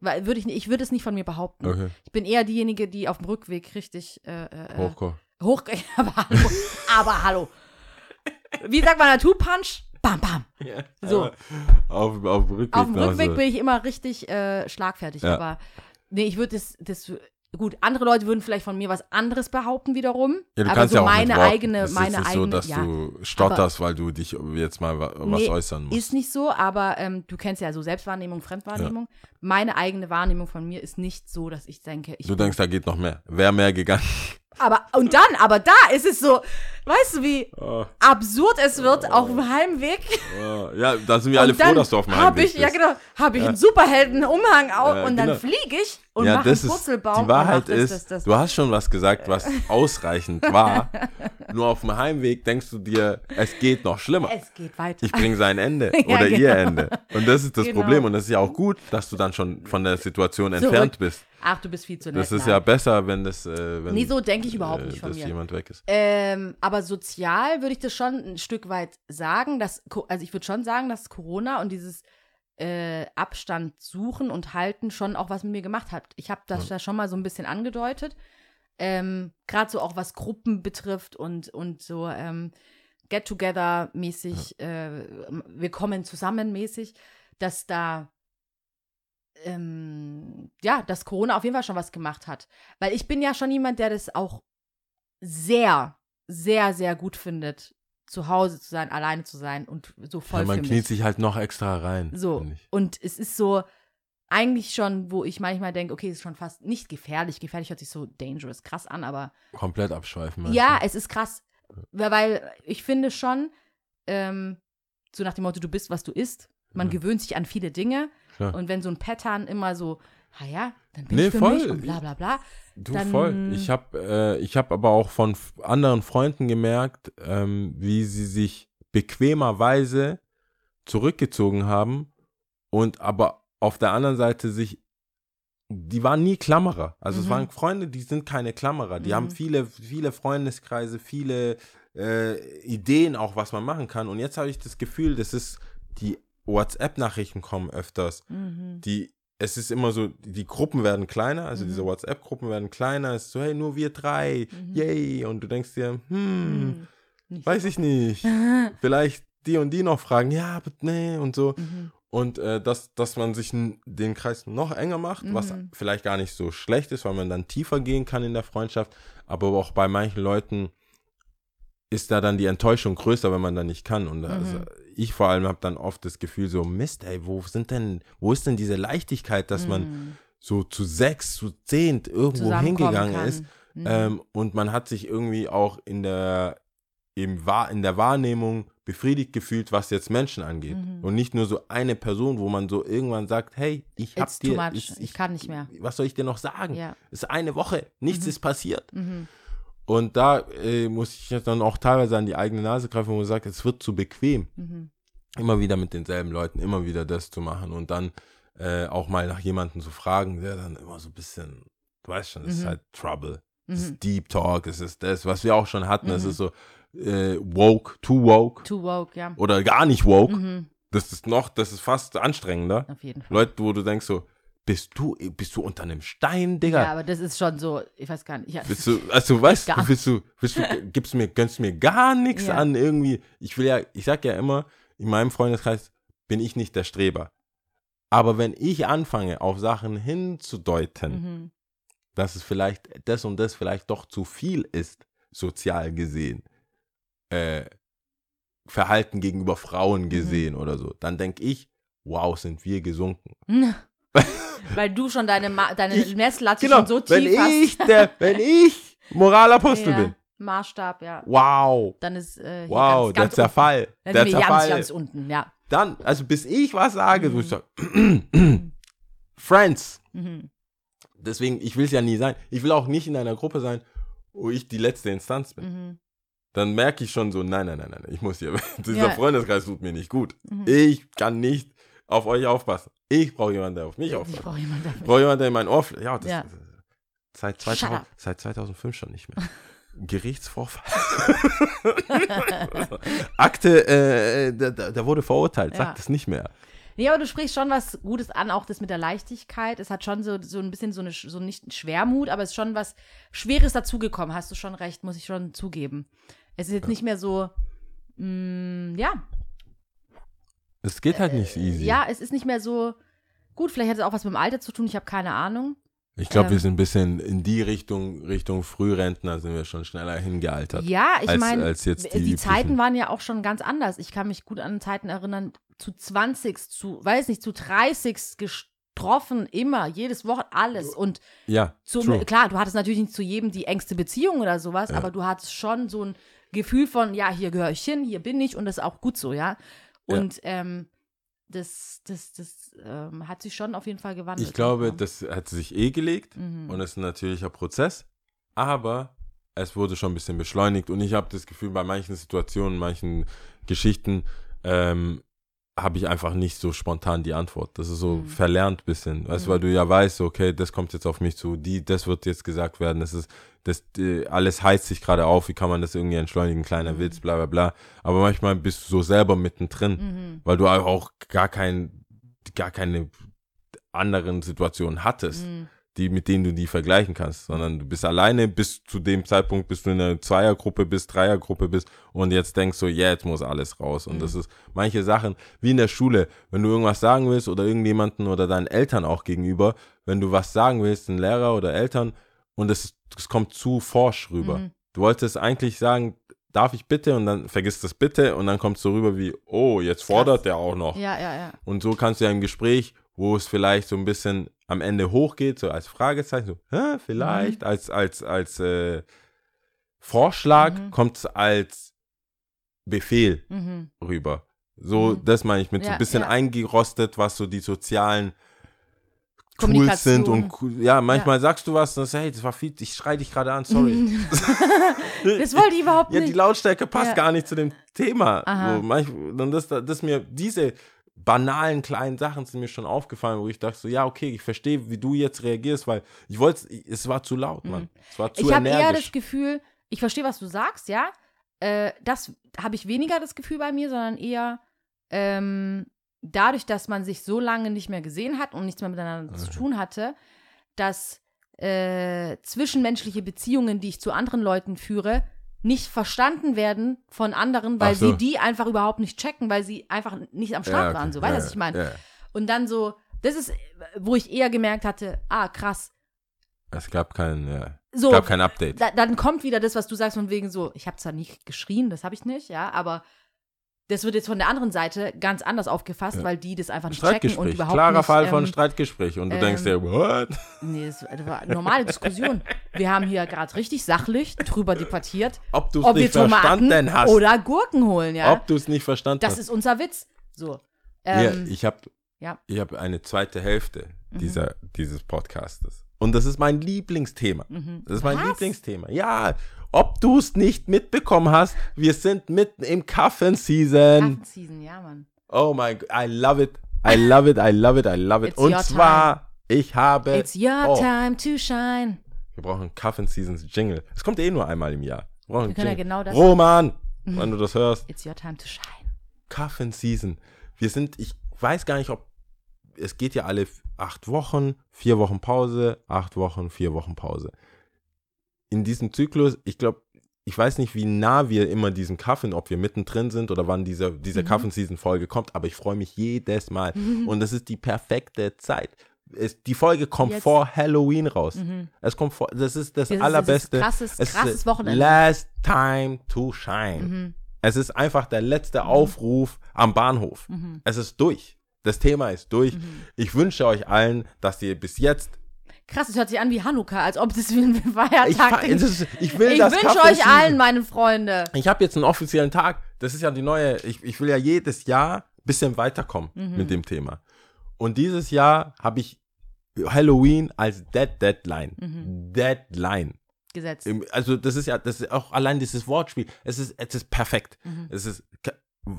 Weil würde ich, ich würde es nicht von mir behaupten. Okay, Ich bin eher diejenige, die auf dem Rückweg richtig äh, äh, Hochkoch. hoch. aber hallo. aber hallo. Wie sagt man, Two-Punch? Bam, bam. So. Auf, auf dem Rückweg. Auf dem Rückweg bin ich immer richtig äh, schlagfertig. Ja. Aber nee, ich würde das, das. Gut, andere Leute würden vielleicht von mir was anderes behaupten wiederum. Ja, du aber kannst so ja auch meine eigene, es ist meine nicht eigene. so, dass ja. du stotterst, weil du dich jetzt mal wa- was Nee, äußern musst. Ist nicht so, aber ähm, du kennst ja so Selbstwahrnehmung, Fremdwahrnehmung. Meine eigene Wahrnehmung von mir ist nicht so, dass ich denke, ich du denkst, da geht noch mehr. Wäre mehr gegangen. Aber und dann, aber da ist es so, weißt du, wie Oh, absurd es wird auf dem Heimweg. oh. Ja, da sind wir alle dann froh, dass du auf dem Heimweg ich, bist. Ja, genau, habe ich einen Superheldenumhang auf Ja, und dann genau. fliege ich und ja, mache einen ist, Purzelbaum. die Wahrheit ist, das, das, das. du hast schon was gesagt, was ausreichend war. Nur auf dem Heimweg denkst du dir, es geht noch schlimmer. es geht weiter. Ich bringe sein Ende Ja, oder ihr genau. Ende. Und das ist das Genau. Problem. Und das ist ja auch gut, dass du dann schon von der Situation entfernt bist. Ach, du bist viel zu nett. Das ist nein. ja besser, wenn das, äh, wenn Nee, so denke ich überhaupt äh, nicht von dass mir. jemand weg ist. Ähm, aber sozial würde ich das schon ein Stück weit sagen, dass, also ich würde schon sagen, dass Corona und dieses äh, Abstand suchen und halten schon auch was mit mir gemacht hat. Ich habe das ja schon mal so ein bisschen angedeutet. Ähm, Gerade so auch was Gruppen betrifft und, und so ähm, Get-Together-mäßig, äh, wir kommen zusammen mäßig, dass da ähm, ja, dass Corona auf jeden Fall schon was gemacht hat. Weil ich bin ja schon jemand, der das auch sehr, sehr, sehr gut findet, zu Hause zu sein, alleine zu sein und so voll Ja, man kniet sich halt noch extra rein. So. Und es ist so eigentlich schon, wo ich manchmal denke, okay, es ist schon fast nicht gefährlich. Gefährlich hört sich so dangerous, krass an, aber Komplett abschweifen. ja, du? es ist krass. Weil, weil ich finde schon, ähm, so nach dem Motto, du bist, was du isst. Man Ja. gewöhnt sich an viele Dinge. Klar. Und wenn so ein Pattern immer so, ah ja, dann bin Nee, ich für voll. mich und bla bla bla. Du dann- voll. Ich habe äh, ich hab aber auch von anderen Freunden gemerkt, ähm, wie sie sich bequemerweise zurückgezogen haben und aber auf der anderen Seite sich, die waren nie Klammerer. Also es Mhm. waren Freunde, die sind keine Klammerer. Die Mhm. haben viele, viele Freundeskreise, viele äh, Ideen auch, was man machen kann. Und jetzt habe ich das Gefühl, das ist, die WhatsApp-Nachrichten kommen öfters Mhm. die, es ist immer so, die Gruppen werden kleiner, also Mhm. diese WhatsApp-Gruppen werden kleiner, es ist so, hey, nur wir drei, Mhm. yay, und du denkst dir, hm. Nicht weiß ich nicht, vielleicht die und die noch fragen, ja, aber nee, und so. Mhm. Und äh, dass, dass man sich den Kreis noch enger macht, was Mhm. vielleicht gar nicht so schlecht ist, weil man dann tiefer gehen kann in der Freundschaft, aber auch bei manchen Leuten ist da dann die Enttäuschung größer, wenn man dann nicht kann. Und also, Mhm. ich vor allem habe dann oft das Gefühl so, Mist, ey, wo sind denn, wo ist denn diese Leichtigkeit, dass man Mhm. so zu sechs, zu zehnt irgendwo hingegangen kann. ist. Mhm. Ähm, und man hat sich irgendwie auch in der, im Wahr, in der Wahrnehmung befriedigt gefühlt, was jetzt Menschen angeht. Mhm. Und nicht nur so eine Person, wo man so irgendwann sagt, hey, ich hab It's dir, ich, Ich kann nicht mehr. Was soll ich dir noch sagen? Ja. Es ist eine Woche, nichts Mhm. ist passiert. Und da äh, muss ich dann auch teilweise an die eigene Nase greifen, wo man sagt, es wird zu bequem, Mhm. immer wieder mit denselben Leuten, immer wieder das zu machen und dann äh, auch mal nach jemandem zu fragen, der dann immer so ein bisschen, du weißt schon, es ist Mhm. halt Trouble. Es Mhm. ist Deep Talk, es ist das, was wir auch schon hatten, es Mhm. ist so äh, woke, too woke Too woke, ja. oder gar nicht woke. Mhm. Das ist noch, das ist fast anstrengender. Auf jeden Fall. Leute, wo du denkst so, bist du, bist du unter einem Stein, Digga? Ja, aber das ist schon so, ich weiß gar nicht. Ja, Bist du, also weißt du, bist du, bist du, gibst mir, gönnst mir gar nichts Ja. an irgendwie. Ich will ja, ich sag ja immer, in meinem Freundeskreis bin ich nicht der Streber. Aber wenn ich anfange, auf Sachen hinzudeuten, mhm. dass es vielleicht das und das vielleicht doch zu viel ist, sozial gesehen, äh, Verhalten gegenüber Frauen Mhm. gesehen oder so, dann denke ich, wow, sind wir gesunken. Weil du schon deine, Ma deine Ich- Messlatte Genau, schon so wenn tief hast. ich, der, wenn ich Moralapostel ja, bin, Maßstab, ja. wow, Dann ist äh, wow, ganz, der ganz Zerfall, Unten. Dann der sind wir ganz, Zerfall. ganz unten, ja. Dann, also bis ich was sage, so Mhm. ich sag, Friends, Mhm. deswegen, ich will es ja nie sein. Ich will auch nicht in einer Gruppe sein, wo ich die letzte Instanz bin. Mhm. Dann merke ich schon so, nein, nein, nein, nein, ich muss hier, dieser Ja. Freundeskreis tut mir nicht gut. Mhm. Ich kann nicht auf euch aufpassen. Ich brauche jemanden, der auf mich Ich aufpasst. brauche jemanden Ich dafür. brauche jemanden, der in mein Ohr fl- Ja, das Ja. Seit, Shut 2000, up. seit 2005 schon nicht mehr. Gerichtsvorfall. Akte, äh, der, der der wurde verurteilt, Ja. sagt es nicht mehr. Nee, aber du sprichst schon was Gutes an, auch das mit der Leichtigkeit. Es hat schon so, so ein bisschen so eine, so nicht Schwermut, aber es ist schon was Schweres dazugekommen. Hast du schon recht, muss ich schon zugeben. Es ist jetzt nicht mehr so, mh, ja, Es geht halt nicht easy. Äh, ja, es ist nicht mehr so, gut, vielleicht hat es auch was mit dem Alter zu tun, ich habe keine Ahnung. Ich glaube, Ähm. wir sind ein bisschen in die Richtung, Richtung Frührentner sind wir schon schneller hingealtert. Ja, ich meine, die die. Zeiten waren ja auch schon ganz anders. Ich kann mich gut an Zeiten erinnern, zu 20, zu, weiß nicht, zu 30 getroffen, immer, jedes Woche, alles. Und Ja, zu, true. klar, du hattest natürlich nicht zu jedem die engste Beziehung oder sowas, Ja. aber du hattest schon so ein Gefühl von, ja, hier gehöre ich hin, hier bin ich und das ist auch gut so, ja. Ja. Und ähm, das, das, das ähm, hat sich schon auf jeden Fall gewandelt. Ich glaube, ja. das hat sich eh gelegt Mhm. und ist ein natürlicher Prozess, aber es wurde schon ein bisschen beschleunigt und ich habe das Gefühl, bei manchen Situationen, manchen Geschichten ähm, habe ich einfach nicht so spontan die Antwort. Das ist so Mhm. verlernt bisschen, weißt du, Mhm. weil du ja weißt, okay, das kommt jetzt auf mich zu, die, das wird jetzt gesagt werden, das ist, das, äh, alles heizt sich gerade auf, wie kann man das irgendwie entschleunigen, kleiner Mhm. Witz, bla bla bla. Aber manchmal bist du so selber mittendrin Mhm. weil du auch gar kein, gar keine anderen Situationen hattest, Mhm. Die, mit denen du die vergleichen kannst, sondern du bist alleine bis zu dem Zeitpunkt, bis du in einer Zweiergruppe bist, Dreiergruppe bist und jetzt denkst du, ja, jetzt muss alles raus. Und Mhm. das ist manche Sachen, wie in der Schule, wenn du irgendwas sagen willst oder irgendjemanden oder deinen Eltern auch gegenüber, wenn du was sagen willst, ein Lehrer oder Eltern, und es, es kommt zu forsch rüber. Mhm. Du wolltest eigentlich sagen, darf ich bitte? Und dann vergisst das bitte und dann kommt es so rüber wie, oh, jetzt fordert der auch noch. Ja, ja, ja. Und so kannst du ja im Gespräch, wo es vielleicht so ein bisschen am Ende hochgeht, so als Fragezeichen, so, Hä, vielleicht, als, als, als äh, Vorschlag, Mhm. kommt es als Befehl Mhm. rüber. So, Mhm. das meine ich mit so Ja, ein bisschen ja. eingerostet, was so die sozialen Tools sind und ja, manchmal sagst du was und sagst, hey, das war viel, ich schrei dich gerade an, sorry. das wollte ich überhaupt Ja, die nicht. Lautstärke passt Ja. gar nicht zu dem Thema. So, manch, und das, das mir, diese banalen kleinen Sachen sind mir schon aufgefallen, wo ich dachte so, ja, okay, ich verstehe, wie du jetzt reagierst, weil ich wollte, es war zu laut, Mann. Es war zu Mhm. ich habe eher das Gefühl, ich verstehe, was du sagst, ja. Äh, das habe ich weniger das Gefühl bei mir, sondern eher ähm, dadurch, dass man sich so lange nicht mehr gesehen hat und nichts mehr miteinander zu Mhm. tun hatte, dass äh, zwischenmenschliche Beziehungen, die ich zu anderen Leuten führe, nicht verstanden werden von anderen, weil so. sie die einfach überhaupt nicht checken, weil sie einfach nicht am Start ja, okay. waren. So, weißt du, ja, was ich meine? Ja. Und dann so, das ist, wo ich eher gemerkt hatte, ah, krass. Es gab kein, ja, So, es gab kein Update. da, dann kommt wieder das, was du sagst, von wegen so, ich habe zwar nicht geschrien, das habe ich nicht, ja, aber das wird jetzt von der anderen Seite ganz anders aufgefasst, weil die das einfach nicht checken und überhaupt Klarer nicht, Fall von ähm, Streitgespräch. Und du ähm, denkst dir, what? Nee, das war eine normale Diskussion. Wir haben hier gerade richtig sachlich drüber debattiert, Ob du es wir nicht Tomaten verstanden hast. oder Gurken holen, ja. Ob du es nicht verstanden das hast. ist unser Witz. So. Ja, Ähm, ich habe ja. Mhm. ich hab eine zweite Hälfte dieser, dieses Podcastes. Und das ist mein Lieblingsthema. Das ist mein Mhm. Was? Lieblingsthema. Ja, ob du es nicht mitbekommen hast, wir sind mitten im Kaffen-Season. Affenseason, ja, Mann. Oh my God, I love it. I love it, I love it, I love it. It's Und zwar, ich habe. It's your oh, time to shine. Wir brauchen Kaffen-Seasons Jingle. Es kommt eh nur einmal im Jahr. Wir, brauchen Wir können ja genau das- Roman, wenn du das hörst. It's your time to shine. Coffin Season. Wir sind, ich weiß gar nicht, ob es geht ja alle acht Wochen, vier Wochen Pause, acht Wochen, vier Wochen Pause. In diesem Zyklus, ich glaube, ich weiß nicht, wie nah wir immer diesen Coffin, ob wir mittendrin sind oder wann diese, diese Coffin Season Folge kommt, aber ich freue mich jedes Mal. Und das ist die perfekte Zeit. Es, die Folge kommt Jetzt. vor Halloween raus. Es kommt vor, das ist das Das ist- das ist allerbeste. krasses- es krasses ist Wochenende. Last time to shine. Mhm. Es ist einfach der letzte Aufruf am Bahnhof. Mhm. Es ist durch. Das Thema ist durch. Ich wünsche euch allen, dass ihr bis jetzt. Krass, es hört sich an wie Hanukkah, als ob das wie ein Feiertag Ich, ist. ich will Ich wünsche euch allen, meine Freunde. Ich habe jetzt einen offiziellen Tag. Das ist ja die neue. Ich, ich will ja jedes Jahr ein bisschen weiterkommen Mhm. mit dem Thema. Und dieses Jahr habe ich Halloween als Dead Deadline. Mhm. Deadline. Gesetz. Im- Also das ist ja, das ist auch allein dieses Wortspiel. Es ist, es ist perfekt. Mhm. Es ist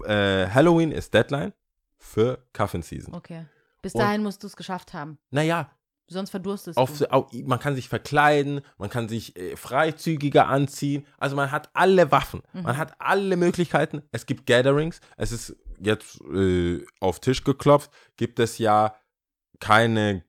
äh, Halloween ist Deadline für Coffin Season. Okay. Bis Und- dahin musst du es geschafft haben. Naja, Sonst verdurstest auf, du. auf, man kann sich verkleiden, man kann sich äh, freizügiger anziehen. Also man hat alle Waffen, Mhm. man hat alle Möglichkeiten. Es gibt Gatherings. Es ist jetzt äh, auf Tisch geklopft. Gibt es ja keine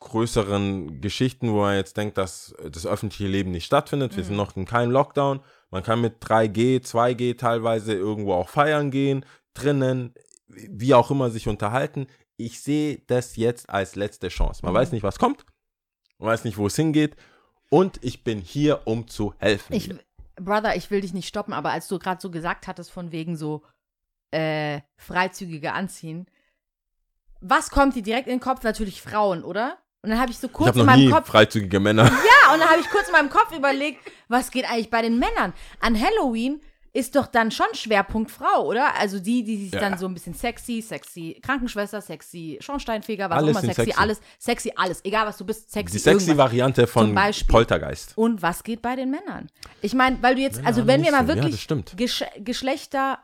größeren Geschichten, wo man jetzt denkt, dass das öffentliche Leben nicht stattfindet. Wir sind noch in keinem Lockdown. Man kann mit 3G, 2G teilweise irgendwo auch feiern gehen, drinnen, wie auch immer sich unterhalten. Ich sehe das jetzt als letzte Chance. Man Mhm. weiß nicht, was kommt. Man weiß nicht, wo es hingeht. Und ich bin hier, um zu helfen. Ich, Brother, ich will dich nicht stoppen, aber als du gerade so gesagt hattest, von wegen so äh, freizügige Anziehen, was kommt dir direkt in den Kopf? Natürlich Frauen, oder? Und dann habe ich so ich kurz in noch meinem nie Kopf, freizügige Männer. ja, und dann habe ich kurz in meinem Kopf überlegt, was geht eigentlich bei den Männern? An Halloween ist doch dann schon Schwerpunkt Frau, oder? Also die, die sich Ja. dann so ein bisschen sexy, sexy Krankenschwester, sexy Schornsteinfeger, was auch immer, sexy, sexy. alles, sexy, alles, egal was du bist, sexy. Die sexy irgendwas. Variante von. Poltergeist. Und was geht bei den Männern? Ich meine, weil du jetzt, Männer also wenn wir mal. Ja, wirklich stimmt. Gesch Geschlechter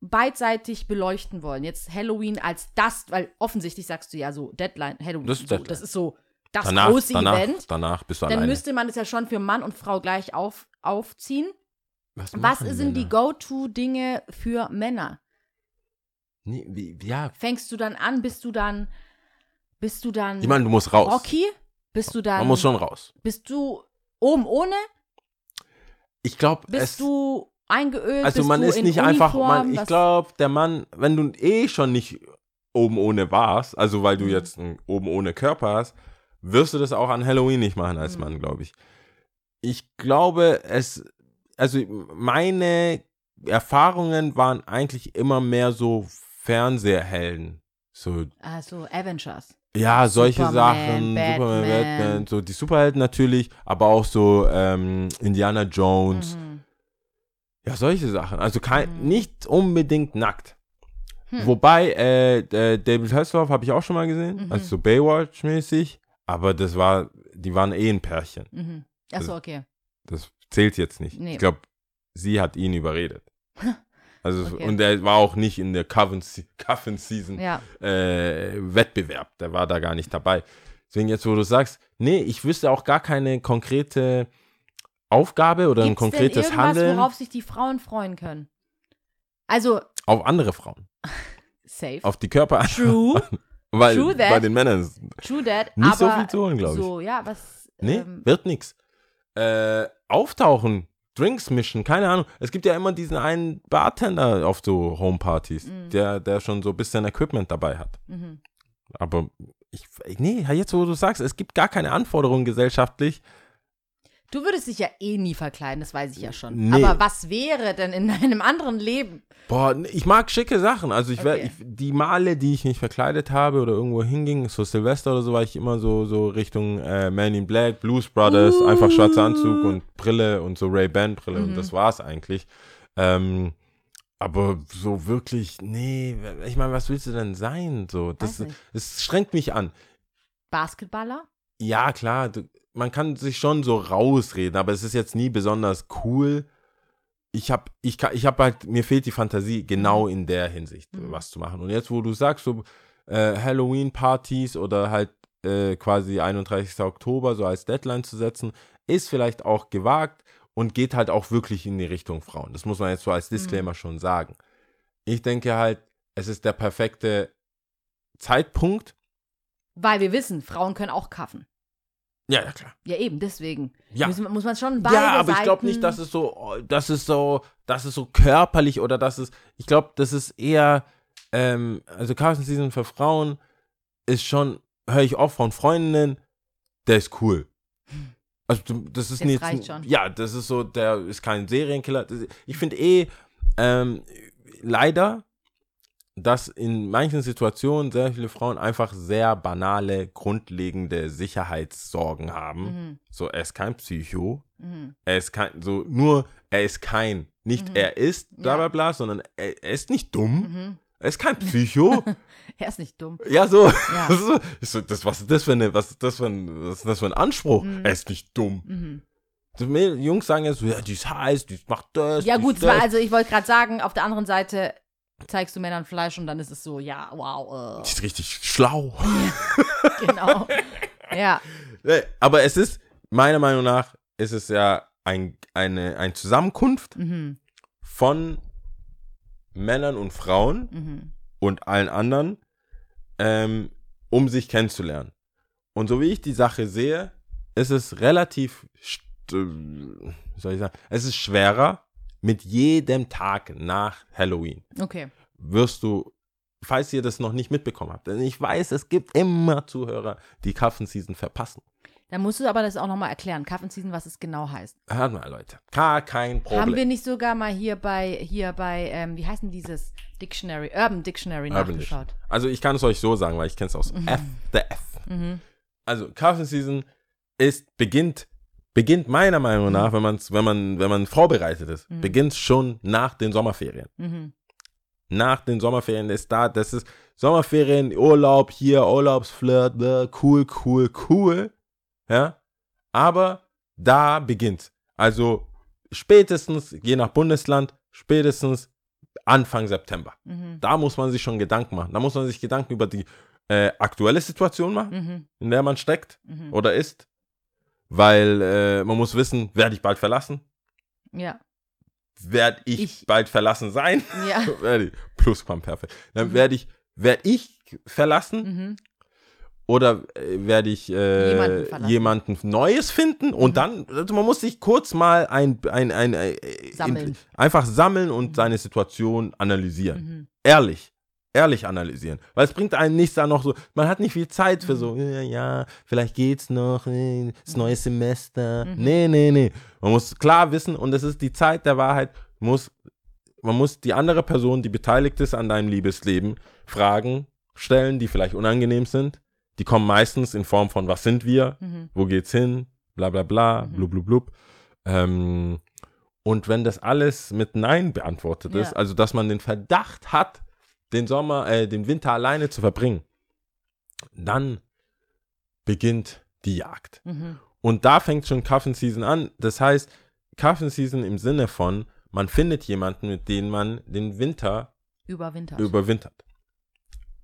beidseitig beleuchten wollen, jetzt Halloween als das, weil offensichtlich sagst du ja so, Deadline, Halloween, Das ist so, Deadline. das ist so das Danach, große danach, Event. danach bist du Dann alleine. müsste man es ja schon für Mann und Frau gleich auf, aufziehen. Was machen sind die Männer? Go-To-Dinge für Männer? Nee, wie, ja, Fängst du dann an, bist du dann, bist du dann ich meine, du musst raus. Rocky? Bist du dann, Man muss schon raus. bist du oben ohne? Ich glaube, Bist es. du eingeölt? Also man ist nicht einfach, man, Uniform? ich Was- glaube, der Mann, wenn du eh schon nicht oben ohne warst, also weil du Mhm. jetzt einen oben ohne Körper hast, wirst du das auch an Halloween nicht machen als Mhm. Mann, glaube ich. Ich glaube, es, also meine Erfahrungen waren eigentlich immer mehr so Fernsehhelden. So, Ah, so Avengers. ja, solche Superman, Sachen, Batman. Superman, Batman, so die Superhelden natürlich, aber auch so ähm, Indiana Jones. Mhm. Ja, solche Sachen. Also kein, Mhm. nicht unbedingt nackt. Hm. Wobei, äh, äh, David Hasselhoff habe ich auch schon mal gesehen, Mhm. also so Baywatch-mäßig, aber das war, die waren eh ein Pärchen. Mhm. Achso, okay. Das zählt jetzt nicht. Nee. Ich glaube, sie hat ihn überredet. Also, Okay. und er war auch nicht in der Coven, Se- Coven Season Ja. äh, Wettbewerb. Der war da gar nicht dabei. Deswegen jetzt, wo du sagst, nee, ich wüsste auch gar keine konkrete Aufgabe oder ein Gibt's denn konkretes irgendwas, Handeln worauf sich die Frauen freuen können? Also, auf andere Frauen, safe. auf die Körper. True, Weil True that. bei den Männern ist true that. nicht so viel zu holen, glaube ich. So, ja, was. Nee, ähm, wird nix. Äh, auftauchen, Drinks mischen, keine Ahnung. Es gibt ja immer diesen einen Bartender auf so Homepartys, Mhm. der, der schon so ein bisschen Equipment dabei hat. mhm. Aber ich, nee, jetzt wo du sagst, es gibt gar keine Anforderungen gesellschaftlich. Du würdest dich ja eh nie verkleiden, das weiß ich ja schon. Nee. Aber was wäre denn in einem anderen Leben? Boah, ich mag schicke Sachen. Also ich, wär, Okay. ich die Male, die ich nicht verkleidet habe oder irgendwo hinging, so Silvester oder so, war ich immer so, so Richtung äh, Man in Black, Blues Brothers, Uh. einfach schwarzer Anzug und Brille und so Ray-Ban-Brille Mhm. und das war's eigentlich. Ähm, aber so wirklich, nee, ich meine, was willst du denn sein? So, das, es strengt mich an. Basketballer? Ja, klar, du, man kann sich schon so rausreden, aber es ist jetzt nie besonders cool. Ich habe ich kann, ich hab halt, mir fehlt die Fantasie, genau in der Hinsicht Mhm. was zu machen. Und jetzt, wo du sagst, so äh, Halloween-Partys oder halt äh, quasi 31. Oktober so als Deadline zu setzen, ist vielleicht auch gewagt und geht halt auch wirklich in die Richtung Frauen. Das muss man jetzt so als Disclaimer schon sagen. Ich denke halt, es ist der perfekte Zeitpunkt. Weil wir wissen, Frauen können auch kaffen. Ja, ja, klar. Ja, eben, deswegen. Ja. Müssen, muss man schon beide Ja, aber ich glaube nicht, dass es so, oh, das ist so, das ist so körperlich oder das ist, ich glaube, das ist eher, ähm, also Carson Season für Frauen ist schon, höre ich oft von Freundinnen, der ist cool. Also du- das ist nicht, ja, das ist so, der ist kein Serienkiller. Ich finde eh, ähm, leider, dass in manchen Situationen sehr viele Frauen einfach sehr banale, grundlegende Sicherheitssorgen haben. Mhm, So, er ist kein Psycho, mhm. er ist kein, so nur, er ist kein, nicht Mhm. er ist, bla bla bla, sondern er, er ist nicht dumm, Mhm. er ist kein Psycho. Er ist nicht dumm. ja, so. Ja. Das das, was ist das für eine, was ist das für ein, was ist das für ein Anspruch? Mhm. Er ist nicht dumm. Mhm. Die Mäd- Jungs sagen ja so, ja, die ist heiß, die macht das. Ja gut, es war, das. also ich wollte gerade sagen, auf der anderen Seite zeigst du Männern Fleisch und dann ist es so, ja, wow, Die ist richtig schlau. äh, genau. ja, Aber es ist, meiner Meinung nach, ist es ja ein, eine, eine Zusammenkunft mhm. von Männern und Frauen, Mhm. und allen anderen, ähm, um sich kennenzulernen. Und so wie ich die Sache sehe, ist es relativ, äh, wie soll ich sagen, es ist schwerer, mit jedem Tag nach Halloween okay. wirst du, falls ihr das noch nicht mitbekommen habt, denn ich weiß, es gibt immer Zuhörer, die Kaffen-Season verpassen. Dann musst du aber das auch nochmal erklären, Kaffenseason, was es genau heißt. Hört mal, Leute, gar kein Problem. Haben wir nicht sogar mal hier bei, hier bei, ähm, wie heißt denn dieses Dictionary, Urban Dictionary Urban nachgeschaut? Also ich kann es euch so sagen, weil ich kenne es aus F, der F. Mhm. also Carson Season ist beginnt beginnt meiner Meinung nach, wenn man's, wenn man wenn man vorbereitet ist, Mhm. beginnt schon nach den Sommerferien. Mhm. Nach den Sommerferien ist da, das ist Sommerferien, Urlaub hier, Urlaubsflirt, bläh, cool, cool, cool, ja. Aber da beginnt. Also spätestens, je nach Bundesland, spätestens Anfang September. Mhm. Da muss man sich schon Gedanken machen. Da muss man sich Gedanken über die äh, aktuelle Situation machen, Mhm. in der man steckt Mhm. oder ist, weil äh, man muss wissen, werde ich bald verlassen? Ja. Werde ich, Ich. bald verlassen sein? Ja. Plusquamperfekt. Dann Mhm. werde ich, werde ich verlassen Mhm. oder äh, werde ich äh, Jemanden jemanden Neues finden und Mhm. dann, also man muss sich kurz mal ein, ein, ein, äh, Sammeln. in- einfach sammeln und Mhm. seine Situation analysieren. Mhm. ehrlich, ehrlich analysieren. Weil es bringt einem nichts da noch so, man hat nicht viel Zeit für Mhm. so, ja, ja, vielleicht geht's noch, das neue Semester. Mhm. Nee, nee, nee. Man muss klar wissen und es ist die Zeit der Wahrheit, muss, man muss die andere Person, die beteiligt ist an deinem Liebesleben, Fragen stellen, die vielleicht unangenehm sind. Die kommen meistens in Form von, was sind wir? Mhm. wo geht's hin, bla bla bla, Mhm. blub blub blub. Ähm, und wenn das alles mit Nein beantwortet ist, Ja. also dass man den Verdacht hat, den Sommer, äh, den Winter alleine zu verbringen, dann beginnt die Jagd. Mhm. Und da fängt schon Cuffin Season an. Das heißt, Cuffin Season im Sinne von, man findet jemanden, mit dem man den Winter Überwintert. überwintert.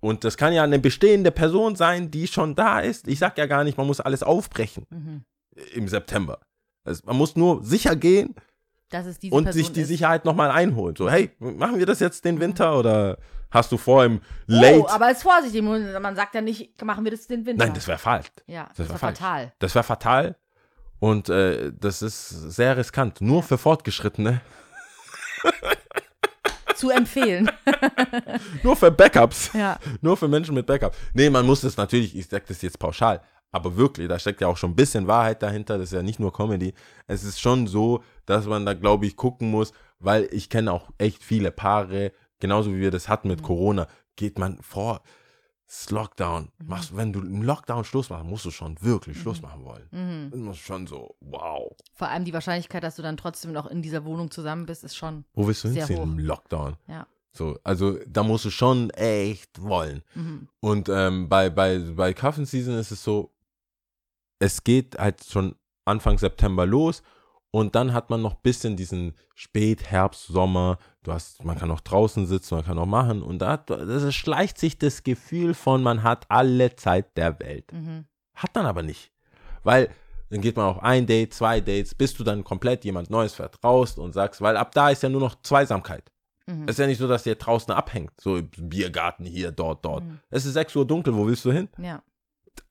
Und das kann ja eine bestehende Person sein, die schon da ist. Ich sag ja gar nicht, man muss alles aufbrechen mhm. im September. Also man muss nur sicher gehen und Person sich die ist. Sicherheit nochmal einholen. So, hey, machen wir das jetzt den Winter oder hast du vor im Late? Oh, aber ist vorsichtig, man sagt ja nicht, machen wir das den Winter. Nein, das wäre falsch. ja, das das, wäre falsch. fatal. Das wäre fatal und äh, das ist sehr riskant. Nur für Fortgeschrittene, Zu empfehlen. nur für Backups, ja. nur für Menschen mit Backup. Nee, man muss das natürlich, ich sag das jetzt pauschal, aber wirklich, da steckt ja auch schon ein bisschen Wahrheit dahinter, das ist ja nicht nur Comedy. Es ist schon so, dass man da, glaube ich, gucken muss, weil ich kenne auch echt viele Paare, genauso wie wir das hatten mit Mhm. Corona, geht man vor, das Lockdown, Mhm. machst, wenn du im Lockdown Schluss machst, musst du schon wirklich Schluss Mhm. machen wollen. Mhm. Das muss schon so, wow. Vor allem die Wahrscheinlichkeit, dass du dann trotzdem noch in dieser Wohnung zusammen bist, ist schon. Wo willst du hinziehen hoch. im Lockdown? Ja. So, also da musst du schon echt wollen. Mhm. Und ähm, bei, bei, bei Cuffing Season ist es so, es geht halt schon Anfang September los und dann hat man noch ein bisschen diesen Spätherbst, Sommer. Du hast, man kann auch draußen sitzen, man kann auch machen und da das schleicht sich das Gefühl von, man hat alle Zeit der Welt. Mhm. Hat man aber nicht. Weil dann geht man auf ein Date, zwei Dates, bis du dann komplett jemand Neues vertraust und sagst, weil ab da ist ja nur noch Zweisamkeit. Mhm. Es ist ja nicht so, dass ihr draußen abhängt, so im Biergarten hier, dort, dort. Mhm. Es ist 6 Uhr dunkel, wo willst du hin? Ja.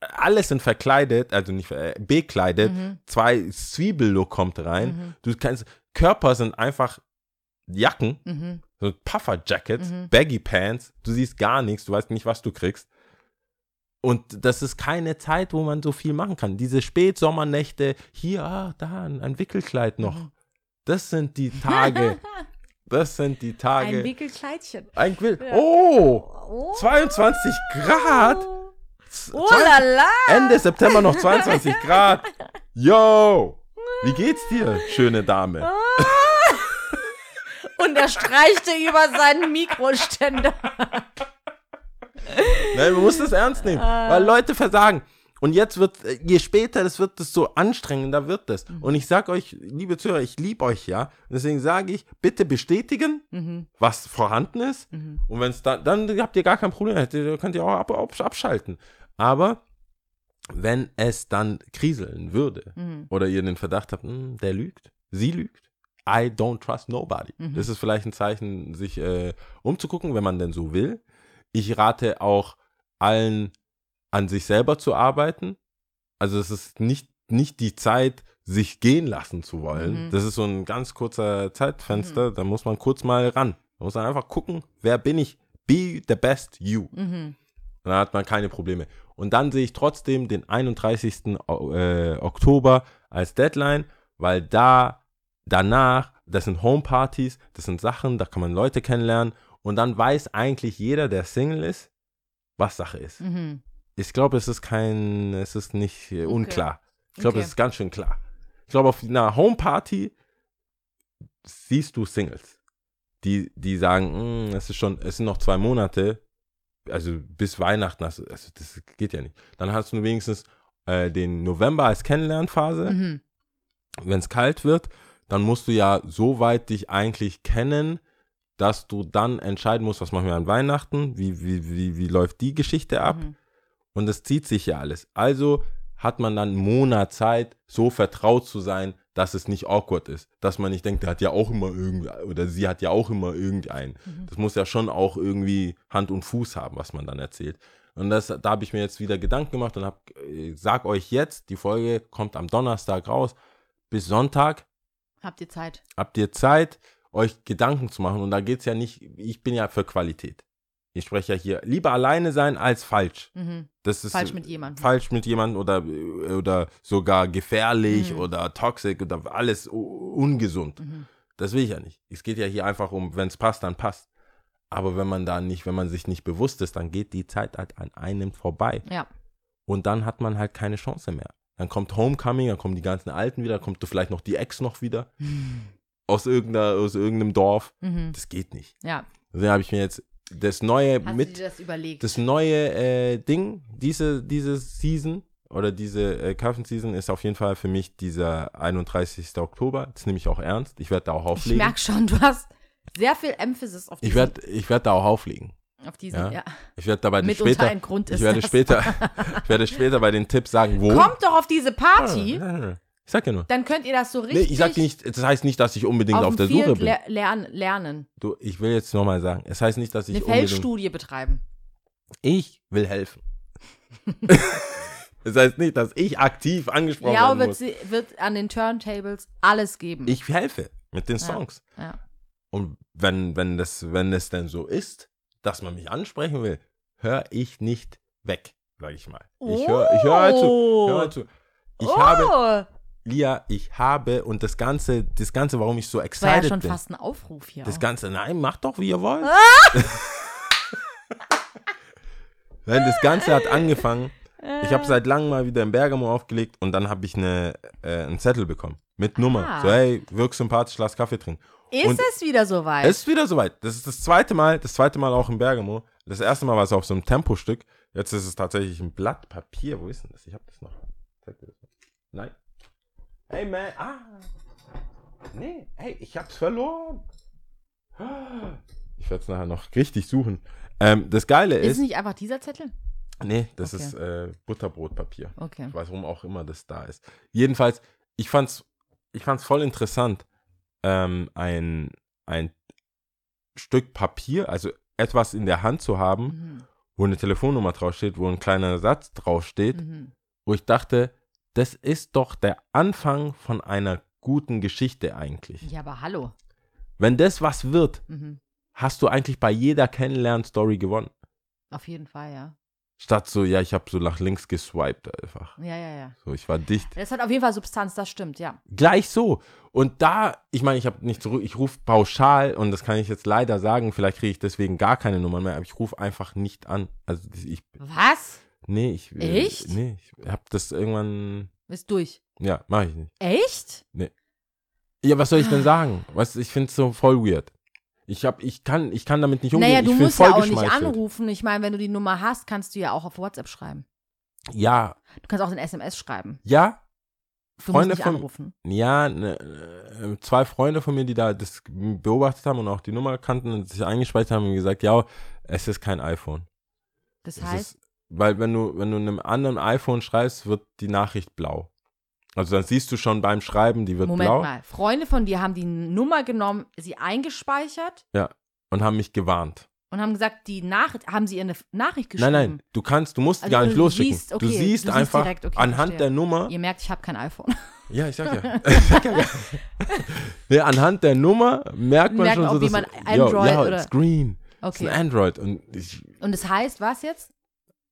Alles sind verkleidet, also nicht äh, bekleidet. Mhm. Zwei Zwiebellook kommt rein. Mhm. Du kannst, Körper sind einfach Jacken, Mhm. so Puffer-Jackets, Mhm. Baggy Pants. Du siehst gar nichts, du weißt nicht, was du kriegst. Und das ist keine Zeit, wo man so viel machen kann. Diese Spätsommernächte, hier, ah, da, ein Wickelkleid noch. Mhm. Das sind die Tage. das sind die Tage. Ein Wickelkleidchen. Ein Quill. Ja. Oh! Oh. 22 Grad? Oh la la! Ende September noch 22 Grad. Yo! Wie geht's dir, schöne Dame? Und er streichte über seinen Mikroständer. Nein, man muss das ernst nehmen, Ah. weil Leute versagen. Und jetzt wird, je später das wird, desto anstrengender wird das. Mhm. Und ich sag euch, liebe Zuhörer, ich liebe euch ja. Und deswegen sage ich, bitte bestätigen, Mhm. was vorhanden ist. Mhm. Und wenn es dann, dann habt ihr gar kein Problem, Dann könnt ihr auch ab, ab, abschalten. Aber wenn es dann kriseln würde Mhm. oder ihr den Verdacht habt, hm, der lügt, sie lügt, I don't trust nobody. Mhm. Das ist vielleicht ein Zeichen, sich äh, umzugucken, wenn man denn so will. Ich rate auch allen, an sich selber zu arbeiten. Also es ist nicht, nicht die Zeit, sich gehen lassen zu wollen. Mhm. Das ist so ein ganz kurzer Zeitfenster, da muss man kurz mal ran. Da muss man einfach gucken, wer bin ich? Be the best you. Mhm. Dann hat man keine Probleme. Und dann sehe ich trotzdem den 31. O- äh, Oktober als Deadline, weil da danach, das sind Homepartys, das sind Sachen, da kann man Leute kennenlernen und dann weiß eigentlich jeder, der Single ist, was Sache ist. Mhm. Ich glaube, es ist kein, es ist nicht äh, Okay. unklar. Ich glaube, Okay. es ist ganz schön klar. Ich glaube, auf einer Homeparty siehst du Singles, die, die sagen, "Mm, es ist schon, es sind noch zwei Monate, also bis Weihnachten, also, also das geht ja nicht. Dann hast du wenigstens äh, den November als Kennenlernphase. Mhm. Wenn es kalt wird, dann musst du ja so weit dich eigentlich kennen, dass du dann entscheiden musst, was machen wir an Weihnachten, wie, wie, wie, wie läuft die Geschichte ab. Mhm. Und es zieht sich ja alles. Also hat man dann einen Monat Zeit, so vertraut zu sein, dass es nicht awkward ist. Dass man nicht denkt, der hat ja auch immer irgendwie, oder sie hat ja auch immer irgendeinen. Mhm. Das muss ja schon auch irgendwie Hand und Fuß haben, was man dann erzählt. Und das, da habe ich mir jetzt wieder Gedanken gemacht und hab, äh, sag euch jetzt, die Folge kommt am Donnerstag raus. Bis Sonntag Habt ihr Zeit? habt ihr Zeit, euch Gedanken zu machen. Und da geht es ja nicht, ich bin ja für Qualität. Ich spreche ja hier lieber alleine sein als falsch. Mhm. Das ist Falsch mit jemandem. falsch mit jemandem oder, oder sogar gefährlich Mhm. oder toxisch oder alles ungesund. Mhm. Das will ich ja nicht. Es geht ja hier einfach um, wenn es passt, dann passt. Aber wenn man da nicht, wenn man sich nicht bewusst ist, dann geht die Zeit halt an einem vorbei. Ja. Und dann hat man halt keine Chance mehr. Dann kommt Homecoming, dann kommen die ganzen Alten wieder, kommt vielleicht noch die Ex noch wieder aus, irgendeiner, aus irgendeinem Dorf. Mhm. Das geht nicht. Ja. Deswegen habe ich mir jetzt das neue Hast mit das das neue äh, Ding, diese, diese Season oder diese äh, Cuffing Season ist auf jeden Fall für mich dieser 31. Oktober. Das nehme ich auch ernst. Ich werde da auch ich auflegen. merke schon, du hast sehr viel Emphasis auf Ich diesen. werde ich werd da auch auflegen. auf diesen ja. ja. Ich werde dabei Mitunter später, ein Grund ist ich werde das. später, ich werde später bei den Tipps sagen, wo. Kommt doch auf diese Party, Ich sag ja nur. dann könnt ihr das so Nee, richtig ich sag dir nicht, das heißt nicht, dass ich unbedingt auf, dem der Suche bin. ler lern lernen. Du, ich will jetzt nochmal sagen, es heißt nicht, dass ich Eine. Feldstudie betreiben. Ich will helfen. das heißt nicht, dass ich aktiv angesprochen Ja, werden wird, muss. wird an den Turntables alles geben. Ich helfe mit den Ja. Songs. ja. Und wenn, wenn, das, wenn es denn so ist, dass man mich ansprechen will, höre ich nicht weg. sag ich mal. Ich höre ich hör halt zu. Hör halt zu. Ich oh, habe, Lia, ich habe und das Ganze, das Ganze, warum ich so das war excited ja schon bin. fast ein Aufruf hier. Das auch. Ganze, nein, macht doch, wie ihr wollt. Nein, das Ganze hat angefangen. Ich habe seit langem mal wieder in Bergamo aufgelegt und dann habe ich eine, äh, einen Zettel bekommen mit Nummer. Ah. So, hey, wirk sympathisch, lass Kaffee trinken. Ist und- es wieder soweit? Es ist wieder soweit. Das ist das zweite Mal, das zweite Mal auch in Bergamo. Das erste Mal war es auf so einem Tempostück. Jetzt ist es tatsächlich ein Blatt Papier. Wo ist denn das? Ich habe das noch. Zeig dir das mal. Nein. Hey, man. Ah. Nee, hey, ich hab's verloren. Ich werde es nachher noch richtig suchen. Ähm, das Geile ist ist. es nicht einfach dieser Zettel? nee, das Okay. ist äh, Butterbrotpapier. Okay. Ich weiß, warum auch immer das da ist. Jedenfalls, ich fand's, ich fand's voll interessant, ähm, ein, ein Stück Papier, also etwas in der Hand zu haben, Mhm. wo eine Telefonnummer draufsteht, wo ein kleiner Satz draufsteht, Mhm. wo ich dachte, das ist doch der Anfang von einer guten Geschichte eigentlich. Ja, aber hallo. Wenn das was wird, Mhm. hast du eigentlich bei jeder Kennenlern-Story gewonnen. Auf jeden Fall, ja. Statt so, ja, ich habe so nach links geswiped einfach. Ja, ja, ja. So, ich war dicht. Das hat auf jeden Fall Substanz, das stimmt, ja. Gleich so. Und da, ich meine, ich habe nicht zurück, ich rufe pauschal und das kann ich jetzt leider sagen, vielleicht kriege ich deswegen gar keine Nummern mehr, aber ich rufe einfach nicht an. Also ich, Was? Nee, ich. Echt? Nee, ich habe das irgendwann, Ist durch. ja, mache ich nicht. Echt? Ja, was soll ich denn sagen? Was, ich finde es so voll weird. Ich hab, ich kann, ich kann damit nicht umgehen. Naja, du ich musst voll ja auch nicht anrufen. Ich meine, wenn du die Nummer hast, kannst du ja auch auf WhatsApp schreiben. Ja, Du kannst auch eine SMS schreiben. ja, Du Freunde musst nicht von- anrufen. ja, ne, äh, zwei Freunde von mir, die da das beobachtet haben und auch die Nummer kannten und sich eingespeichert haben, haben gesagt, ja, es ist kein iPhone. Das heißt, weil wenn du, wenn du einem anderen iPhone schreibst, wird die Nachricht blau. Also dann siehst du schon beim Schreiben, die wird Moment blau mal, Freunde von dir haben die Nummer genommen, sie eingespeichert und haben mich gewarnt. und haben gesagt, die Nachricht, haben sie ihr eine Nachricht geschrieben? Nein, nein, du kannst, du musst Also gar du nicht losschicken. siehst, du okay, siehst du siehst einfach direkt, okay, anhand verstehe. der Nummer. Ihr merkt, ich habe kein iPhone. Ja, ich sag ja. ich sag ja. nee, anhand der Nummer merkt man Merkt schon so, auch, wie dass, man yo, Android ja, oder- it's green. Das ist Okay. ein Android und ich Und das heißt, was jetzt?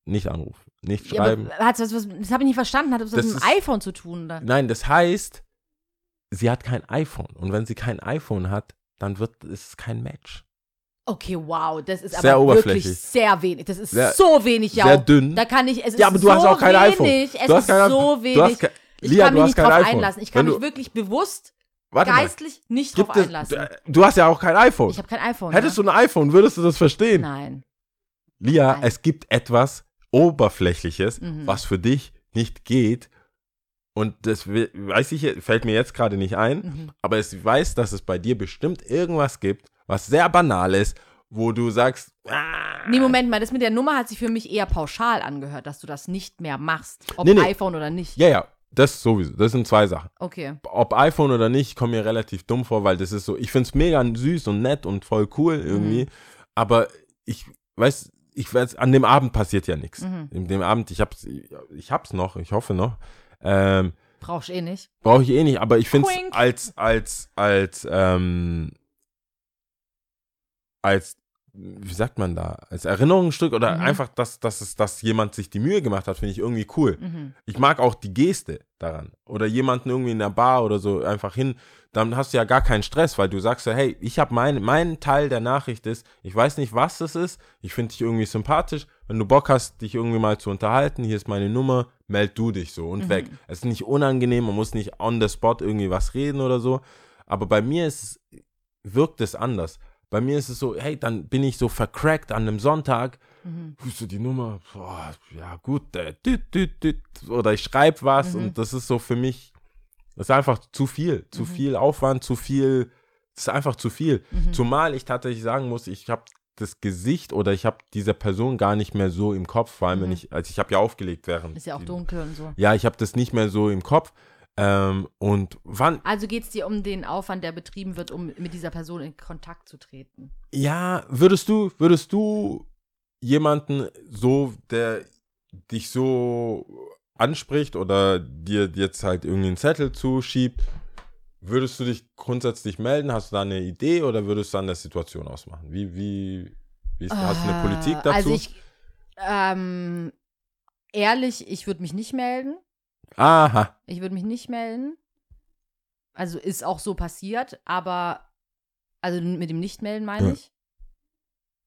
Nicht anrufen, nicht Ja, schreiben. aber hat's was, was, das habe ich nicht verstanden. Hat das was Das mit dem ist- iPhone zu tun? Oder? Nein, das heißt, sie hat kein iPhone und wenn sie kein iPhone hat, dann wird es kein Match. Okay, wow, das ist Sehr aber oberflächlich. wirklich sehr wenig. Das ist Sehr- so wenig, ja. Sehr dünn. Da kann ich, es ist ja, aber du so hast auch kein wenig, iPhone. Es du hast ist kein, so wenig. Du hast kein, ich Lia, kann du mich hast nicht kein drauf iPhone. einlassen. Ich kann Wenn mich wirklich bewusst, warte mal, geistlich nicht drauf gibt es, einlassen. du, du hast ja auch kein iPhone. Ich habe kein iPhone. Hättest du ein iPhone, würdest du das verstehen. Nein. Lia, Nein. es gibt etwas Oberflächliches, Mhm. was für dich nicht geht. Und das we- weiß ich, fällt mir jetzt gerade nicht ein, Mhm. aber ich weiß, dass es bei dir bestimmt irgendwas gibt, was sehr banal ist, wo du sagst, ah, Nee, Moment mal, das mit der Nummer hat sich für mich eher pauschal angehört, dass du das nicht mehr machst. Ob Nee, nee. iPhone oder nicht. ja, ja, das sowieso, das sind zwei Sachen. Okay. Ob iPhone oder nicht, kommt mir relativ dumm vor, weil das ist so, ich finde es mega süß und nett und voll cool irgendwie, Mhm. aber ich weiß, ich weiß, an dem Abend passiert ja nichts. Mhm. In dem Abend, ich hab's, ich hab's noch, ich hoffe noch. Ähm, Brauchst eh nicht. Brauche ich eh nicht, aber ich finde es als, als, als, ähm, als, wie sagt man da, als Erinnerungsstück oder Mhm. einfach, dass, dass, es, dass jemand sich die Mühe gemacht hat, finde ich irgendwie cool. Mhm. Ich mag auch die Geste daran. Oder jemanden irgendwie in der Bar oder so einfach hin. Dann hast du ja gar keinen Stress, weil du sagst ja, hey, ich habe mein, mein Teil der Nachricht ist, ich weiß nicht, was es ist, ich finde dich irgendwie sympathisch. Wenn du Bock hast, dich irgendwie mal zu unterhalten, hier ist meine Nummer, meld du dich so und Mhm. weg. Es ist nicht unangenehm, man muss nicht on the spot irgendwie was reden oder so. Aber bei mir ist wirkt es anders. Bei mir ist es so, hey, dann bin ich so vercrackt an einem Sonntag, Mhm. rufst du die Nummer, boah, ja gut, äh, düt, düt, düt, oder ich schreibe was Mhm. und das ist so für mich, das ist einfach zu viel, zu Mhm. viel Aufwand, zu viel, das ist einfach zu viel. Mhm. Zumal ich tatsächlich sagen muss, ich habe das Gesicht oder ich habe diese Person gar nicht mehr so im Kopf, vor allem wenn Mhm. ich, also ich habe ja aufgelegt während. Ist ja auch dunkel und so. Ja, ich habe das nicht mehr so im Kopf. Ähm, und wann, Also geht es dir um den Aufwand, der betrieben wird, um mit dieser Person in Kontakt zu treten. Ja, würdest du, würdest du jemanden so, der dich so anspricht oder dir jetzt halt irgendwie einen Zettel zuschiebt, würdest du dich grundsätzlich melden? Hast du da eine Idee oder würdest du an der Situation ausmachen? Wie, wie, wie ist, hast du eine Äh, Politik dazu? Also ich, ähm, ehrlich, ich würde mich nicht melden. Aha. Ich würde mich nicht melden. Also ist auch so passiert, aber also mit dem Nicht-Melden meine Ja. ich.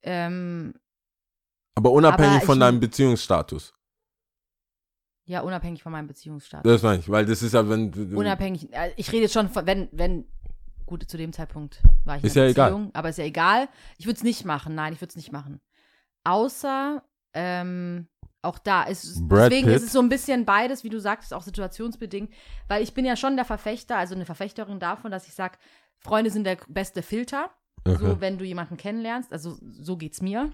Ähm, Aber unabhängig Aber von deinem Beziehungsstatus. ja, unabhängig von meinem Beziehungsstatus. Das meine ich, weil das ist ja, wenn. Unabhängig, äh, ich rede jetzt schon von, wenn, wenn, gut, zu dem Zeitpunkt war ich in Ist ja egal. Beziehung, aber ist ja egal. Ich würde es nicht machen, nein, ich würde es nicht machen. Außer, ähm, auch da ist, Brad deswegen ist es so ein bisschen beides, wie du sagst, auch situationsbedingt, weil ich bin ja schon der Verfechter, also eine Verfechterin davon, dass ich sage, Freunde sind der beste Filter. Okay. So, wenn du jemanden kennenlernst, also so geht's mir,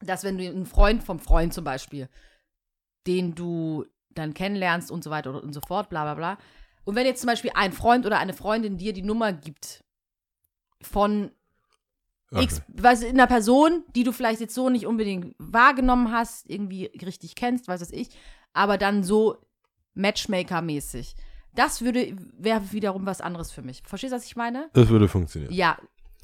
dass wenn du einen Freund vom Freund zum Beispiel, den du dann kennenlernst und so weiter und so fort, bla bla bla. Und wenn jetzt zum Beispiel ein Freund oder eine Freundin dir die Nummer gibt von X, was in einer Person, die du vielleicht jetzt so nicht unbedingt wahrgenommen hast, irgendwie richtig kennst, weiß was ich, aber dann so Matchmaker-mäßig. Das würde, wäre wiederum was anderes für mich. Verstehst du, was ich meine? Das würde funktionieren. Ja,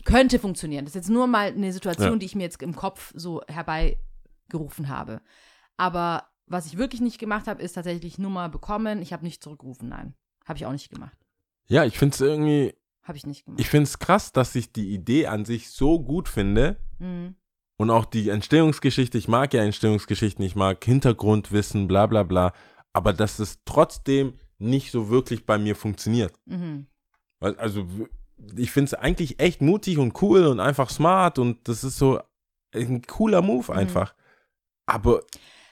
könnte funktionieren. Das ist jetzt nur mal eine Situation, Ja. die ich mir jetzt im Kopf so herbeigerufen habe. Aber was ich wirklich nicht gemacht habe, ist tatsächlich Nummer bekommen. Ich habe nicht zurückgerufen, nein. Habe ich auch nicht gemacht. Ja, ich finde es irgendwie, Habe ich nicht gemacht. ich finde es krass, dass ich die Idee an sich so gut finde Mhm. und auch die Entstehungsgeschichte. Ich mag ja Entstehungsgeschichten, ich mag Hintergrundwissen, bla bla bla, aber dass es trotzdem nicht so wirklich bei mir funktioniert. Mhm. Also, ich finde es eigentlich echt mutig und cool und einfach smart und das ist so ein cooler Move Mhm. einfach. Aber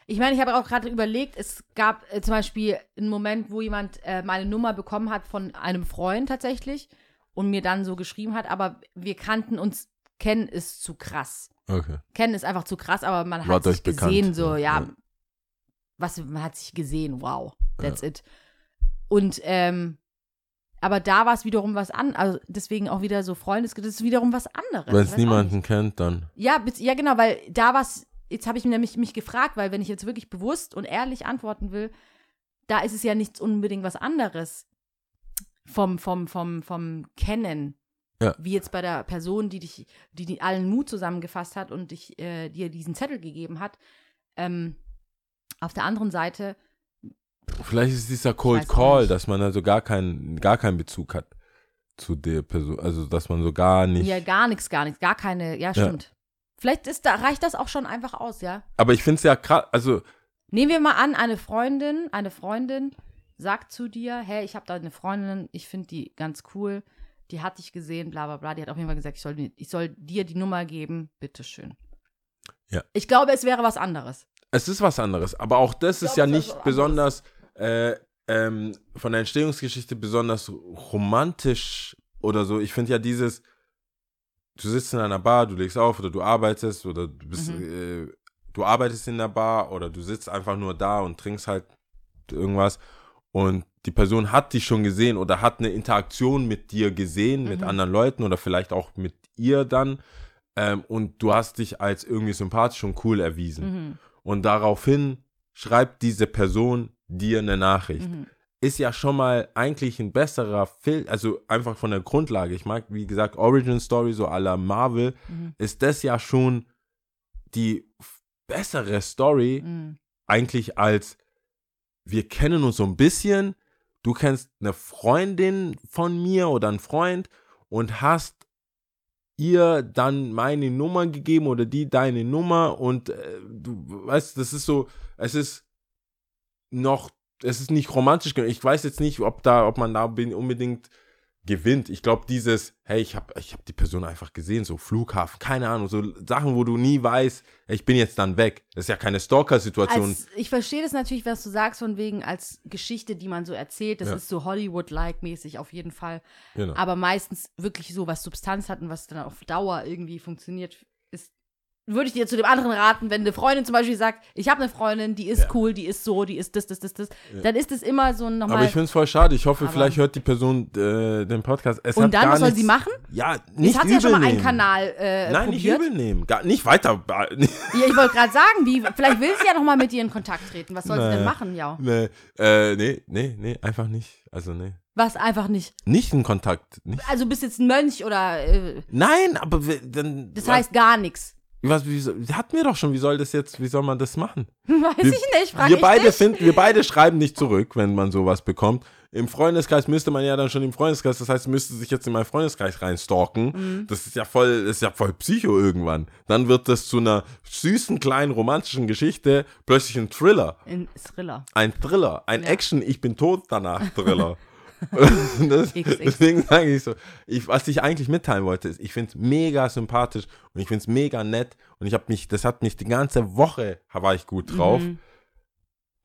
Ich meine, ich habe auch gerade überlegt, es gab äh, zum Beispiel einen Moment, wo jemand äh, meine Nummer bekommen hat von einem Freund tatsächlich und mir dann so geschrieben hat, aber wir kannten uns, kennen ist zu krass. okay. kennen ist einfach zu krass, aber man hat Wart sich gesehen, bekannt, so, ja. ja, Ja. was, man hat sich gesehen, wow, that's it. Und, ähm, aber da war es wiederum was an, also deswegen auch wieder so Freundes, das ist wiederum was anderes. Wenn es niemanden kennt, dann. Ja, ja, genau, weil da war es, jetzt habe ich mir nämlich mich gefragt, weil wenn ich jetzt wirklich bewusst und ehrlich antworten will, da ist es ja nicht unbedingt was anderes vom, vom, vom, vom Kennen. Ja. Wie jetzt bei der Person, die dich, die, die allen Mut zusammengefasst hat und dich, äh, dir diesen Zettel gegeben hat. Ähm, auf der anderen Seite, Vielleicht ist dieser Cold Call, dass man also gar keinen, gar keinen Bezug hat zu der Person. Also, dass man so gar nicht. ja, gar nichts, gar nichts, gar keine, ja, stimmt. Vielleicht ist da, reicht das auch schon einfach aus, ja. Aber ich finde es ja krass, also, Nehmen wir mal an, eine Freundin, eine Freundin sagt zu dir, hey, ich habe da eine Freundin, ich finde die ganz cool, die hat dich gesehen, bla bla bla, die hat auf jeden Fall gesagt, ich soll, ich soll dir die Nummer geben, bitteschön. Ja. Ich glaube, es wäre was anderes. es ist was anderes. Aber auch das ist glaube, ja nicht besonders äh, ähm, von der Entstehungsgeschichte besonders romantisch oder so. Ich finde ja dieses, du sitzt in einer Bar, du legst auf oder du arbeitest oder du bist, Mhm. äh, du arbeitest in der Bar oder du sitzt einfach nur da und trinkst halt irgendwas und die Person hat dich schon gesehen oder hat eine Interaktion mit dir gesehen, mit Mhm. anderen Leuten oder vielleicht auch mit ihr dann ähm, und du hast dich als irgendwie sympathisch und cool erwiesen. Mhm. Und daraufhin schreibt diese Person dir eine Nachricht. Mhm. Ist ja schon mal eigentlich ein besserer Film, also einfach von der Grundlage. Ich mag, wie gesagt, Origin Story, so à la Marvel, Mhm. ist das ja schon die bessere Story Mhm. eigentlich als wir kennen uns so ein bisschen, du kennst eine Freundin von mir oder einen Freund und hast ihr dann meine Nummer gegeben oder die deine Nummer und äh, du weißt, das ist so, es ist noch, es ist nicht romantisch. Ich weiß jetzt nicht, ob da, ob man da bin- unbedingt gewinnt. Ich glaube, dieses, hey, ich habe ich hab die Person einfach gesehen, so Flughafen, keine Ahnung, so Sachen, wo du nie weißt, ich bin jetzt dann weg. Das ist ja keine Stalker-Situation. Ich verstehe das natürlich, was du sagst, von wegen als Geschichte, die man so erzählt. Das Ja. ist so Hollywood-like mäßig auf jeden Fall. Genau. Aber meistens wirklich so, was Substanz hat und was dann auf Dauer irgendwie funktioniert. Würde ich dir zu dem anderen raten, wenn eine Freundin zum Beispiel sagt, ich habe eine Freundin, die ist Ja. cool, die ist so, die ist das, das, das, das, dann ist es immer so ein Aber nochmal. ich finde es voll schade. Ich hoffe, Aber- vielleicht hört die Person äh, den Podcast. Es Und dann, was soll sie machen? Ja, nicht Jetzt hat sie ja übel schon mal einen. Kanal äh, Nein, nicht probiert. übel nehmen. Gar, nicht weiter. Ja, ich wollte gerade sagen, wie, vielleicht will sie ja nochmal mit dir in Kontakt treten. Was soll sie denn Nee. machen, ja? nee, äh, nee, nee, nee, einfach nicht. Also, nee. Was einfach nicht. Nicht in Kontakt. Nicht. Also bist jetzt ein Mönch oder äh, Nein, aber dann. das heißt gar nichts. Was, wie, hatten wir doch schon, wie soll das jetzt, wie soll man das machen? Weiß Wir- ich nicht, frage wir ich beide dich. finden, wir beide schreiben nicht zurück, wenn man sowas bekommt. Im Freundeskreis müsste man ja dann schon im Freundeskreis, das heißt, müsste sich jetzt in meinen Freundeskreis reinstalken. Mhm. Das ist ja voll, das ist ja voll Psycho irgendwann. Dann wird das zu einer süßen, kleinen, romantischen Geschichte plötzlich ein Thriller. In Thriller. Ein Thriller, ein Ja. Action, ich bin tot danach Thriller. das, deswegen sage ich so, ich, was ich eigentlich mitteilen wollte, ist, ich finde es mega sympathisch und ich finde es mega nett und ich habe mich, das hat mich die ganze Woche, war ich gut drauf, Mhm.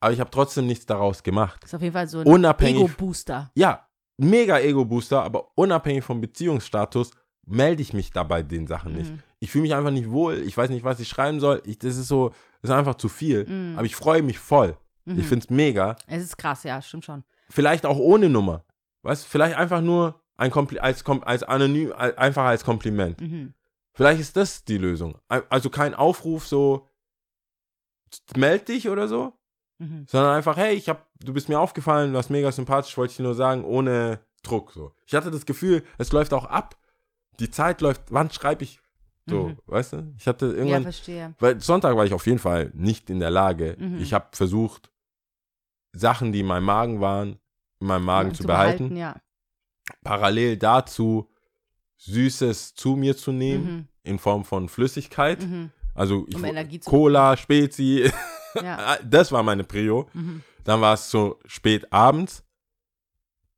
aber ich habe trotzdem nichts daraus gemacht. Ist auf jeden Fall so ein Ego-Booster. Ja, mega Ego-Booster, aber unabhängig vom Beziehungsstatus melde ich mich da bei den Sachen nicht. Mhm. Ich fühle mich einfach nicht wohl, ich weiß nicht, was ich schreiben soll, ich, das ist so, das ist einfach zu viel, Mhm. aber ich freue mich voll. Mhm. Ich finde es mega. Es ist krass, ja, stimmt schon. Vielleicht auch ohne Nummer. Weißt vielleicht einfach nur ein Kompli als, als anonym, al- einfach als Kompliment. Mhm. Vielleicht ist das die Lösung. Al- Also kein Aufruf so, meld dich oder so, Mhm. sondern einfach, hey, ich hab, du bist mir aufgefallen, du warst mega sympathisch, wollte ich dir nur sagen, ohne Druck. So. Ich hatte das Gefühl, es läuft auch ab. Die Zeit läuft, wann schreibe ich? So, Mhm. weißt du? Ich hatte Ja, irgendwann, verstehe. weil Sonntag war ich auf jeden Fall nicht in der Lage. Mhm. Ich habe versucht, Sachen, die in meinem Magen waren, in meinem Magen Ja, zu, behalten. Ja. Parallel dazu Süßes zu mir zu nehmen, Mhm. in Form von Flüssigkeit. Mhm. Also ich, Um zu Cola, Spezi, Ja. das war meine Prio. Mhm. Dann war es so spät abends.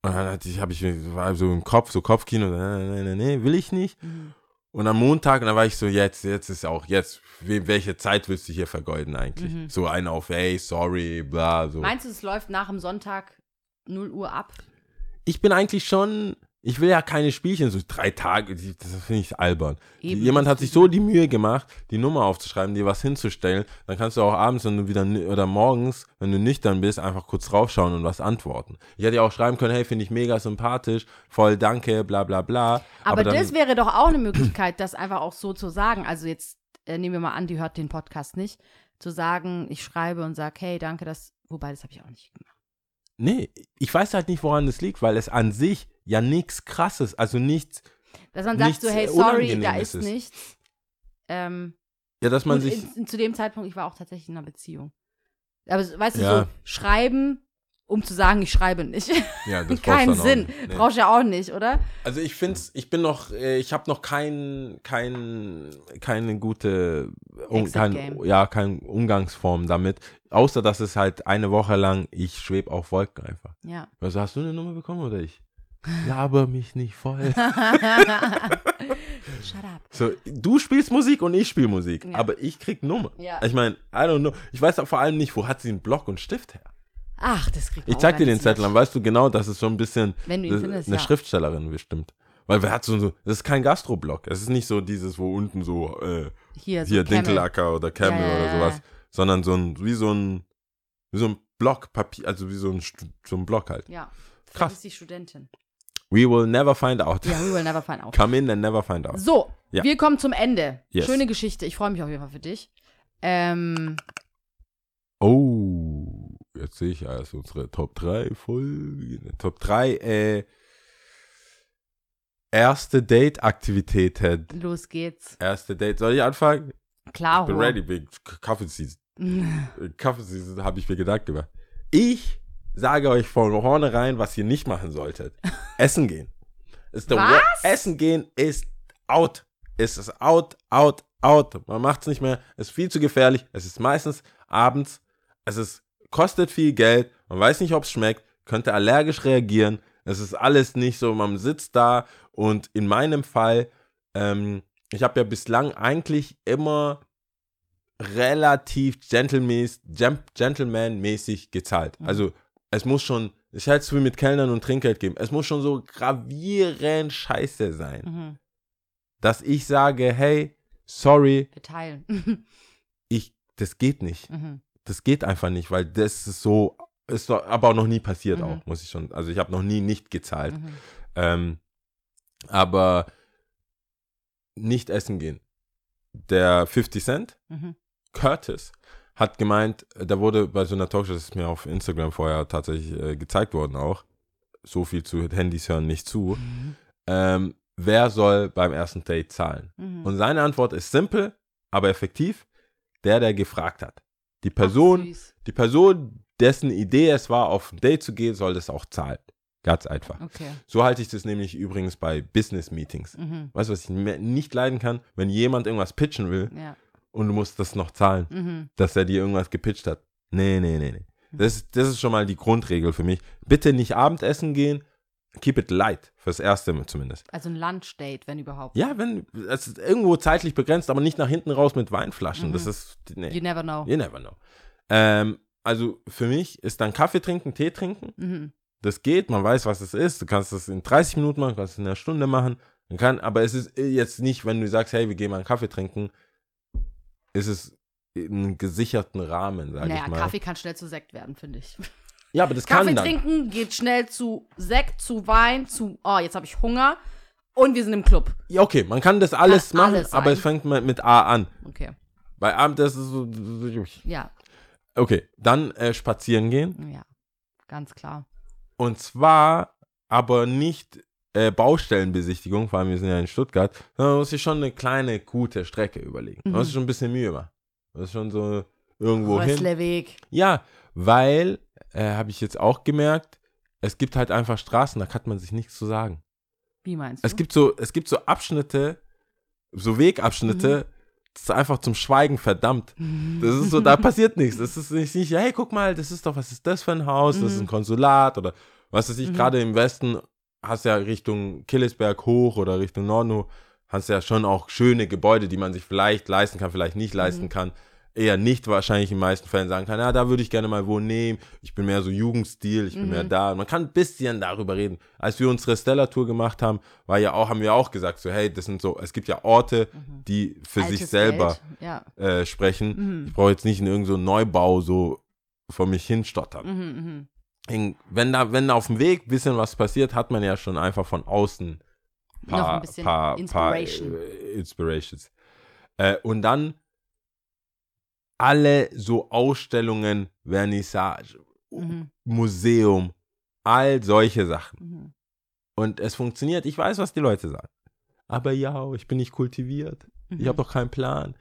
Und dann hatte ich, habe ich war so im Kopf, so Kopfkino, nee, nee, nee, nee, will ich nicht. Mhm. Und am Montag, und dann war ich so, jetzt, jetzt ist auch, jetzt, we- welche Zeit willst du hier vergeuden eigentlich? Mhm. So ein auf, hey, sorry, bla, so. Meinst du, es läuft nach dem Sonntag 0 Uhr ab? ich bin eigentlich schon, ich will ja keine Spielchen, so drei Tage, das finde ich albern. Eben. Jemand hat sich so die Mühe gemacht, die Nummer aufzuschreiben, dir was hinzustellen, dann kannst du auch abends, wenn du wieder, oder morgens, wenn du nüchtern bist, einfach kurz draufschauen und was antworten. Ich hätte ja auch schreiben können, hey, finde ich mega sympathisch, voll danke, bla bla bla. Aber, dann, das wäre doch auch eine Möglichkeit, das einfach auch so zu sagen. Also jetzt äh, nehmen wir mal an, die hört den Podcast nicht. Zu sagen, ich schreibe und sage, hey, danke, das, wobei, das habe ich auch nicht gemacht. Nee, ich weiß halt nicht, woran das liegt, weil es an sich ja nichts krasses, also nichts, Dass man sagt so, hey, sorry, da ist nichts. Ähm, ja, dass man sich, in, zu dem Zeitpunkt, ich war auch tatsächlich in einer Beziehung. Aber weißt du, Ja. so schreiben, um zu sagen, ich schreibe nicht. ja, das Keinen Sinn. Nee. Brauchst ja auch nicht, oder? Also ich find's, ich bin noch, äh, ich habe noch kein, kein, keine gute, um, kein, ja, keine Umgangsform damit. Außer, dass es halt eine Woche lang, ich schweb auf Wolken einfach. Ja. Also hast du eine Nummer bekommen oder ich? Laber mich nicht voll. Shut up. So, du spielst Musik und ich spiele Musik, Ja. aber ich krieg Nummer. Ja. Ich meine, I don't know. Ich weiß auch vor allem nicht, wo hat sie einen Block und Stift her? Ach, das kriegt Ich zeig dir den. Zettel, dann weißt du genau, dass es so ein bisschen das- findest, eine ja. Schriftstellerin bestimmt. Weil wer hat so, so das ist kein Gastroblock. Es ist nicht so dieses, wo unten so, äh, Hier, so hier. Dinkelacker oder Camel Ja, oder sowas, sondern so ein, wie so ein, wie so ein Block Papier, also wie so ein, so ein Block halt. Ja. Krass. Ist die Studentin. We will never find out. Ja, we will never find out. Come in and never find out. So, Ja. wir kommen zum Ende. Yes. Schöne Geschichte. Ich freue mich auf jeden Fall für dich. Ähm, Oh, jetzt sehe ich also unsere Top 3 Folgen. Top 3, äh, erste Date-Aktivitäten. los geht's. Erste Date. Soll ich anfangen? Klar. Bin ready, big Kaffeeseason. Kaffeeseason habe ich mir Gedanken gemacht. Ich sage euch von vornherein, was ihr nicht machen solltet. Essen gehen. Ist Was? Essen gehen ist out. Es ist out, out, out. Man macht es nicht mehr. Es ist viel zu gefährlich. Es ist meistens abends. Es ist, kostet viel Geld. Man weiß nicht, ob es schmeckt. Könnte allergisch reagieren. Es ist alles nicht so. Man sitzt da und in meinem Fall, ähm, ich habe ja bislang eigentlich immer relativ gentleman-mäßig gezahlt. Mhm. Also es muss schon, ich halte es wie mit Kellnern und Trinkgeld geben, es muss schon so gravierend scheiße sein, Mhm. dass ich sage, hey, sorry, Wir teilen. ich, das geht nicht. Mhm. Das geht einfach nicht, weil das ist so, ist doch, aber auch noch nie passiert Mhm. auch, muss ich schon, also ich habe noch nie nicht gezahlt. Mhm. Ähm, aber nicht essen gehen. Der 50 Cent, Mhm. Curtis, hat gemeint, da wurde bei so einer Talkshow, das ist mir auf Instagram vorher tatsächlich äh, gezeigt worden auch, so viel zu Handys hören nicht zu, Mhm. ähm, wer soll beim ersten Date zahlen? Mhm. Und seine Antwort ist simpel, aber effektiv der, der gefragt hat. Die Person, Ach, die Person, dessen Idee es war, auf ein Date zu gehen, soll das auch zahlen. Ganz einfach. Okay. So halte ich das nämlich übrigens bei Business-Meetings. Mhm. Weißt du, was ich nicht leiden kann? Wenn jemand irgendwas pitchen will Ja. Und du musst das noch zahlen, Mhm. dass er dir irgendwas gepitcht hat. Nee, nee, nee, nee. Das, das ist schon mal die Grundregel für mich. Bitte nicht Abendessen gehen. Keep it light. Fürs Erste zumindest. Also ein Lunchdate, wenn überhaupt. Ja, wenn, es ist irgendwo zeitlich begrenzt, aber nicht nach hinten raus mit Weinflaschen. Mhm. Das ist, nee. You never know. You never know. Ähm, also für mich ist dann Kaffee trinken, Tee trinken. Mhm. Das geht, man weiß, was es ist. Du kannst das in 30 Minuten machen, kannst es in einer Stunde machen. Man kann, aber es ist jetzt nicht, wenn du sagst, hey, wir gehen mal einen Kaffee trinken, ist es in einem gesicherten Rahmen, sag Naja, ich mal. Kaffee kann schnell zu Sekt werden, finde ich. Ja, aber das Kaffee kann dann. trinken geht schnell zu Sekt, zu Wein, zu, oh, jetzt habe ich Hunger und wir sind im Club. Ja, okay, man kann das alles Kann machen, alles aber es fängt mit, mit A an. Okay, Bei Abendessen ist es so. ja, Okay, dann äh, spazieren gehen. ja, ganz klar. Und zwar aber nicht äh, Baustellenbesichtigung, vor allem wir sind ja in Stuttgart, sondern man muss sich schon eine kleine, gute Strecke überlegen. Man Mhm. muss sich schon ein bisschen Mühe machen. Man muss schon so irgendwo hin. Rössleweg. Ja, weil, äh, habe ich jetzt auch gemerkt, es gibt halt einfach Straßen, da kann man sich nichts zu sagen. Wie meinst du? Es gibt so, es gibt so Abschnitte, so Wegabschnitte, das ist einfach zum Schweigen verdammt. Das ist so, da passiert nichts. Das ist nicht, nicht, hey, guck mal, das ist doch, was ist das für ein Haus? Das ist ein Konsulat oder was weiß ich, Mhm. gerade im Westen hast ja Richtung Killesberg hoch oder Richtung Norden hoch, hast ja schon auch schöne Gebäude, die man sich vielleicht leisten kann, vielleicht nicht leisten Mhm. kann. Eher nicht wahrscheinlich in den meisten Fällen sagen kann, ja, da würde ich gerne mal wohnen nehmen. Ich bin mehr so Jugendstil, ich bin Mhm. mehr da. Man kann ein bisschen darüber reden. Als wir unsere Stella-Tour gemacht haben, war ja auch, haben wir auch gesagt, so, hey, das sind so, es gibt ja Orte, die für sich Mhm. Altes selber Geld. Ja. äh, sprechen. Mhm. Ich brauche jetzt nicht in irgendeinem so Neubau so vor mich hinstottern. Wenn da, wenn auf dem Weg ein bisschen was passiert, hat man ja schon einfach von außen paar, Noch ein bisschen paar, Inspiration. Paar, äh, Inspirations. Äh, und dann alle so Ausstellungen, Vernissage, Mhm. Museum, all solche Sachen. Mhm. Und es funktioniert. Ich weiß, was die Leute sagen. Aber ja, ich bin nicht kultiviert. Ich Mhm. habe doch keinen Plan.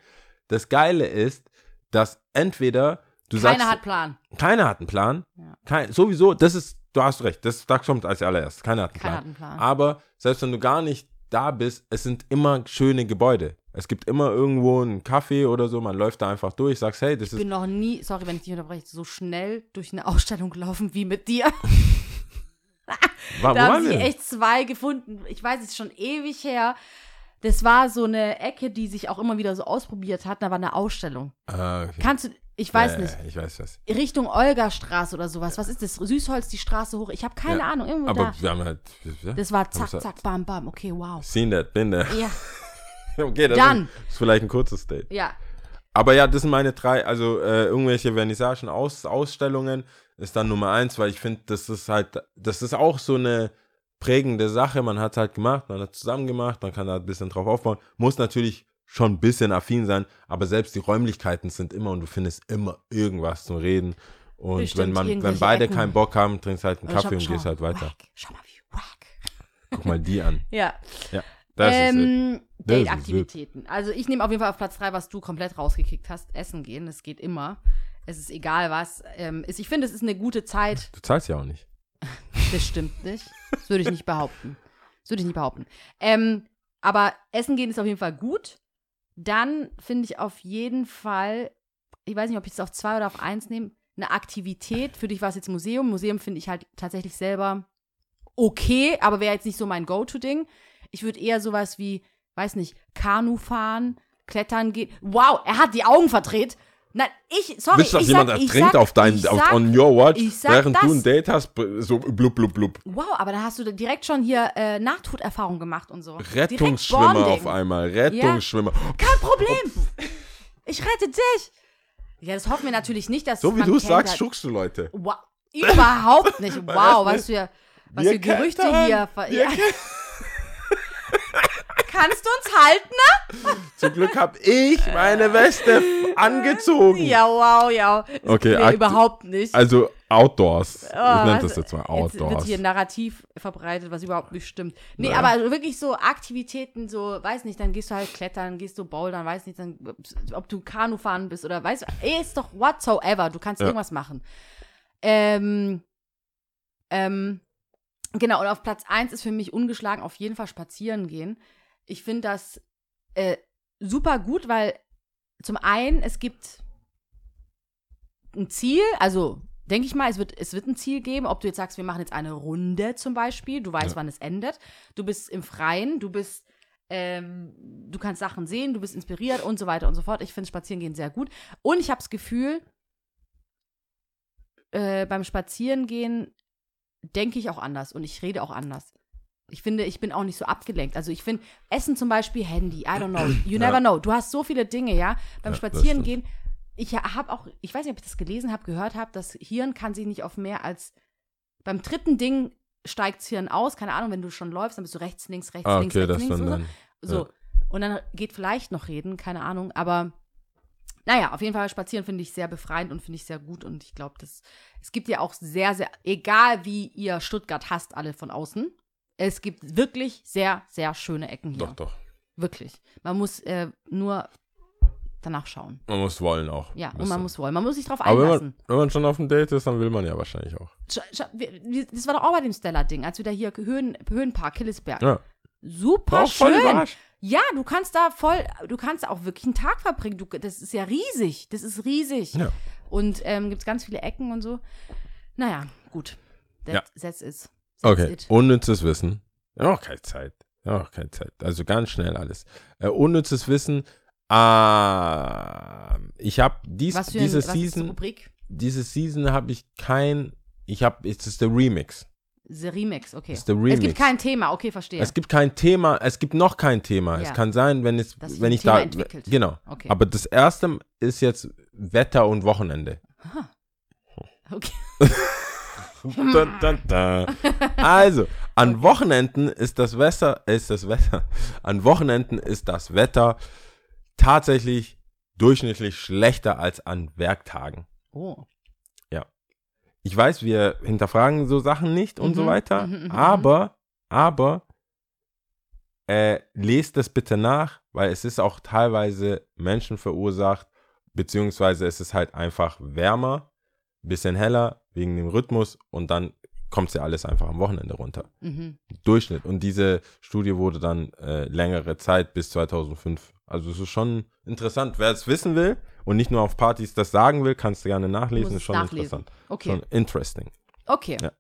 Das Geile ist, dass entweder du Keiner sagst, hat Plan. keiner hat einen Plan. Ja. Kein, sowieso, das ist, du hast recht, das, das kommt als allererstes. Keiner hat einen Keiner Plan. hat einen Plan. Aber selbst wenn du gar nicht da bist, es sind immer schöne Gebäude. Es gibt immer irgendwo einen Café oder so, man läuft da einfach durch, sagst, hey, das Ich ist. bin noch nie, sorry, wenn ich dich unterbreche, so schnell durch eine Ausstellung gelaufen wie mit dir. Da wo haben sie echt zwei gefunden. Ich weiß, es ist schon ewig her. Das war so eine Ecke, die sich auch immer wieder so ausprobiert hat. Da war eine Ausstellung. Ah, okay. Kannst du, ich weiß Ja, nicht, ja, Ich weiß was. Richtung Olgastraße oder sowas. Was ist das? Süßholz, die Straße hoch. Ich habe keine Ja, Ahnung. Irgendwo Aber da. wir haben halt. Das war zack, zack, bam, bam. Okay, wow. Seen that, bin there. Ja, Okay, das Dann. ist vielleicht ein kurzes Date. ja. Aber ja, das sind meine drei, also äh, irgendwelche Vernissagen, Aus, Ausstellungen ist dann Nummer eins, weil ich finde, das ist halt, das ist auch so eine prägende Sache. Man hat es halt gemacht, man hat es zusammen gemacht, man kann da ein bisschen drauf aufbauen. Muss natürlich schon ein bisschen affin sein, aber selbst die Räumlichkeiten sind immer und du findest immer irgendwas zum Reden. Und Bestimmt wenn man, wenn beide Ecken. keinen Bock haben, trinkst halt einen Kaffee schau- und gehst schau, halt weiter. Wack. Schau mal, wie wack. Guck mal die an. Ja. Ja, das ähm, ist Date-Aktivitäten. Also ich nehme auf jeden Fall auf Platz 3, was du komplett rausgekickt hast. Essen gehen, das geht immer. Es ist egal, was ähm, ist. Ich finde, es ist eine gute Zeit. Du zahlst ja auch nicht. Das stimmt nicht. Das würde ich nicht behaupten. Das würde ich nicht behaupten. Ähm, aber Essen gehen ist auf jeden Fall gut. Dann finde ich auf jeden Fall, ich weiß nicht, ob ich es auf zwei oder auf eins nehme, eine Aktivität. Für dich war es jetzt Museum. Museum finde ich halt tatsächlich selber okay, aber wäre jetzt nicht so mein Go-To-Ding. Ich würde eher sowas wie, weiß nicht, Kanu fahren, klettern gehen. Wow, er hat die Augen verdreht. Nein, ich, sorry, Willst du, dass jemand sag, ertrinkt sag, auf dein, ich auf, sag, on your watch, während du das. ein Date hast, so blub, blub, blub. Wow, aber da hast du direkt schon hier äh, Nahtoderfahrung gemacht und so. Rettungsschwimmer auf einmal, Rettungsschwimmer. Kein Problem. Ich rette dich. Ja, das hoffen wir natürlich nicht, dass So wie du es sagst, halt- schuckst du Leute. Wow, überhaupt nicht. Wow, was für, was Wir für Gerüchte kettern. hier. Wir Ja. Kannst du uns halten? Zum Glück habe ich meine Weste angezogen. Ja, wow, ja. Das Okay, überhaupt nicht. Also Outdoors. ich Oh, nenne was- das jetzt mal Jetzt wird Outdoors. hier ein Narrativ verbreitet, was überhaupt nicht stimmt. Nee, Naja. aber also wirklich so Aktivitäten, so, weiß nicht, dann gehst du halt klettern, gehst du bouldern, weiß nicht, dann, ob du Kanu fahren bist oder weiß, ey, ist doch whatsoever, du kannst Ja. irgendwas machen. Ähm, ähm, genau, und auf Platz 1 ist für mich ungeschlagen auf jeden Fall spazieren gehen. Ich finde das äh, super gut, weil zum einen, es gibt ein Ziel, also denke ich mal, es wird, es wird ein Ziel geben, ob du jetzt sagst, wir machen jetzt eine Runde zum Beispiel, du weißt, Ja. wann es endet, du bist im Freien, du bist, ähm, du kannst Sachen sehen, du bist inspiriert und so weiter und so fort. Ich finde Spazierengehen sehr gut. Und ich habe das Gefühl, äh, beim Spazierengehen denke ich auch anders und ich rede auch anders. Ich finde, ich bin auch nicht so abgelenkt. Also ich finde, Essen zum Beispiel, Handy, I don't know. You never Ja. know. Du hast so viele Dinge, ja. Beim Ja, Spazierengehen, ich habe auch, ich weiß nicht, ob ich das gelesen habe, gehört habe, das Hirn kann sich nicht auf mehr als beim dritten Ding steigt das Hirn aus. Keine Ahnung, wenn du schon läufst, dann bist du rechts, links, rechts, Ah, links, okay, rechts, das links dann und so. dann. So. Und dann geht vielleicht noch reden, keine Ahnung. Aber naja, auf jeden Fall spazieren finde ich sehr befreiend und finde ich sehr gut. Und ich glaube, das es gibt ja auch sehr, sehr, egal wie ihr Stuttgart hasst, alle von außen. Es gibt wirklich sehr, sehr schöne Ecken hier. Doch, doch. Wirklich. Man muss äh, nur danach schauen. Man muss wollen auch. Ja, und man muss wollen. Man muss sich drauf Aber wenn einlassen. man, wenn man schon auf dem Date ist, dann will man ja wahrscheinlich auch. Das war doch auch bei dem Stella-Ding, als wir da hier Höhen, Höhenpark, Killesberg. Ja. Super voll schön. Ja, du kannst da voll, du kannst auch wirklich einen Tag verbringen. Du, das ist ja riesig. Das ist riesig. Ja. Und ähm, gibt es ganz viele Ecken und so. Naja, gut. That, Ja. That's it. Okay, it. unnützes Wissen. Ja, auch keine Zeit. Ja, auch keine Zeit. Also ganz schnell alles. Äh, unnützes Wissen. Ah, ich habe dies, Was für ein, diese ist Season, Rubrik? diese Season habe ich kein, ich habe, es ist der Remix. The Remix, okay. Ist der Es Remix. gibt kein Thema, okay, verstehe. Es gibt kein Thema, es gibt noch kein Thema. Ja. Es kann sein, wenn es, wenn ich Thema da, entwickelt. genau. Okay. Aber das erste ist jetzt Wetter und Wochenende. okay. Dun, dun, dun. Also, an Wochenenden ist das Wetter, ist das Wetter, an Wochenenden ist das Wetter tatsächlich durchschnittlich schlechter als an Werktagen. Oh. Ich weiß, wir hinterfragen so Sachen nicht und so Mhm, weiter, mhm, mhm, aber, aber, äh, lest das bitte nach, weil es ist auch teilweise menschenverursacht, beziehungsweise es ist halt einfach wärmer, bisschen heller wegen dem Rhythmus und dann kommt ja alles einfach am Wochenende runter. Mhm. Durchschnitt. Und diese Studie wurde dann äh, längere Zeit bis 2005. Also es ist schon interessant. Wer es wissen will und nicht nur auf Partys das sagen will, kannst du gerne nachlesen. Ist es schon nachlesen. interessant. Okay. Schon interesting. Okay. Ja.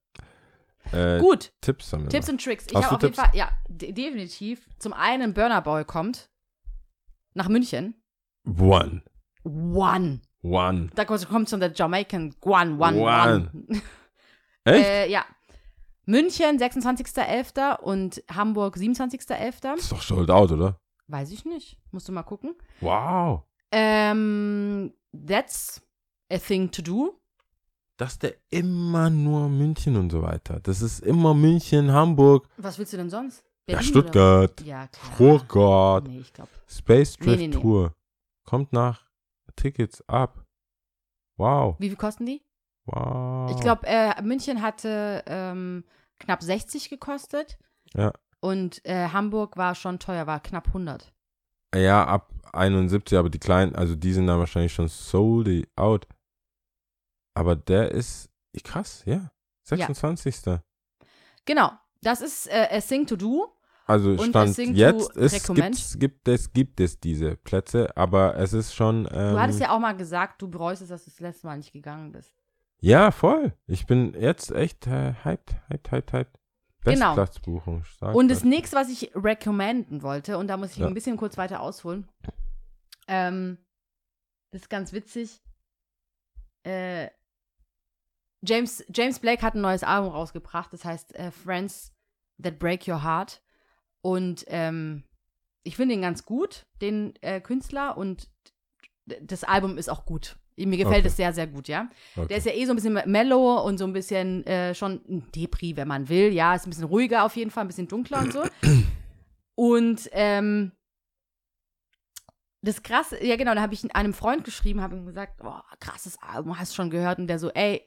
Äh, Gut. Tipps haben wir Tipps und Tricks. Ich habe auf jeden Tipps? Fall, ja, de definitiv. Zum einen, Burner Boy kommt nach München. One. One. One. Da kommt schon der Jamaican One, One, One. One. Echt? Äh, ja. München, 26.11. und Hamburg, 27.11. das ist doch sold out, oder? Weiß ich nicht. Musst du mal gucken. Wow. Ähm, that's a thing to do. Dass der immer nur München und so weiter. Das ist immer München, Hamburg, Was willst du denn sonst? ja, Berlin Stuttgart, Oder? Ja, klar. Stuttgart, Nee, ich glaube. Space Nee, Drift nee, nee. Tour. Kommt nach Tickets ab. Wow. Wie viel kosten die? Wow. Ich glaube, äh, München hatte ähm, knapp 60 gekostet. Ja. Und äh, Hamburg war schon teuer, war knapp 100. Ja, ab 71, aber die kleinen, also die sind dann wahrscheinlich schon sold out. Aber der ist krass, ja. 26. Genau. Das ist äh, a thing to do. Also Und Stand jetzt recommend? gibt's, gibt, es, gibt es diese Plätze, aber es ist schon. Ähm, Du hattest ja auch mal gesagt, du bereust es, dass du das letzte Mal nicht gegangen bist. ja, voll. Ich bin jetzt echt äh, hyped, hyped, hyped, hyped. Genau. Bestplatzbuchung. Und das nächste, was ich recommenden wollte, und da muss ich Ja. ein bisschen kurz weiter ausholen, ähm, das ist ganz witzig. Äh, James, James Blake hat ein neues Album rausgebracht, das heißt äh, Friends That Break Your Heart. Und ähm, ich finde ihn ganz gut, den äh, Künstler, und das Album ist auch gut. Mir gefällt Okay. es sehr, sehr gut, ja. Okay. Der ist ja eh so ein bisschen mellow und so ein bisschen äh, schon ein Depri, wenn man will. Ja, ist ein bisschen ruhiger auf jeden Fall, ein bisschen dunkler und so. Und ähm, das krasse, ja genau, da habe ich einem Freund geschrieben, habe ihm gesagt, oh, krasses Album, hast du schon gehört? Und der so, ey,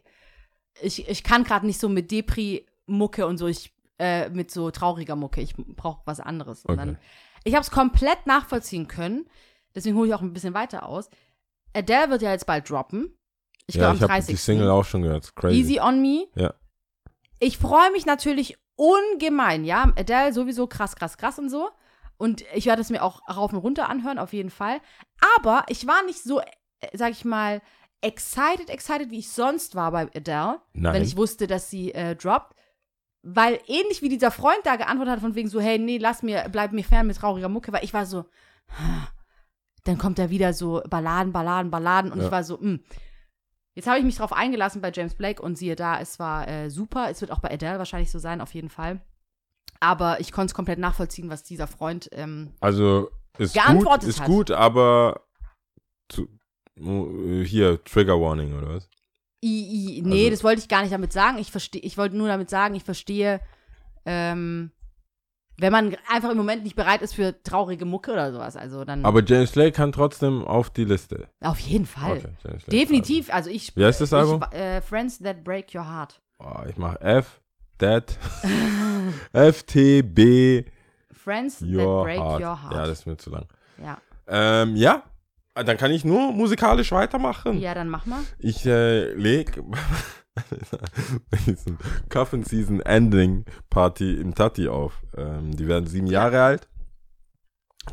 ich, ich kann gerade nicht so mit Depri-Mucke und so, ich, äh, mit so trauriger Mucke. Ich brauche was anderes. Und Okay. dann, ich habe es komplett nachvollziehen können. Deswegen hole ich auch ein bisschen weiter aus. Adele wird ja jetzt bald droppen. Ich ja, glaube ich am habe 30. die Single auch schon gehört. Crazy. Easy on Me. Ja. Ich freue mich natürlich ungemein, ja. Adele sowieso krass, krass, krass und so. Und ich werde es mir auch rauf und runter anhören, auf jeden Fall. Aber ich war nicht so, äh, sag ich mal, excited, excited, wie ich sonst war bei Adele, Nein. wenn ich wusste, dass sie äh, droppt. Weil ähnlich wie dieser Freund da geantwortet hat, von wegen so, hey, nee, lass mir, bleib mir fern mit trauriger Mucke, weil ich war so, dann kommt da wieder so Balladen, Balladen, Balladen und Ja. ich war so, mh. Jetzt habe ich mich drauf eingelassen bei James Blake und siehe da, es war äh, super. Es wird auch bei Adele wahrscheinlich so sein, auf jeden Fall. Aber ich konnte es komplett nachvollziehen, was dieser Freund. Ähm, Also ist gut, Geantwortet ist hat. gut, aber zu, äh, hier Trigger Warning oder was? I, i, nee, Also- das wollte ich gar nicht damit sagen. Ich verstehe, ich wollte nur damit sagen, ich verstehe, ähm, wenn man einfach im Moment nicht bereit ist für traurige Mucke oder sowas. Also dann Aber James Blake kann trotzdem auf die Liste. auf jeden Fall. Okay. Definitiv. Also ich. Wie heißt das ich, Album? Äh, Friends That Break Your Heart. Also, oh, ich mach F, That, F, T, B, Friends Your That Break Heart. Your Heart. Ja, das ist mir zu lang. ja. Ähm, ja, dann kann ich nur musikalisch weitermachen. ja, dann mach mal. Ich äh, leg bei diesem Coffin Season Ending Party im Tati auf. Ähm, die werden sieben Jahre alt.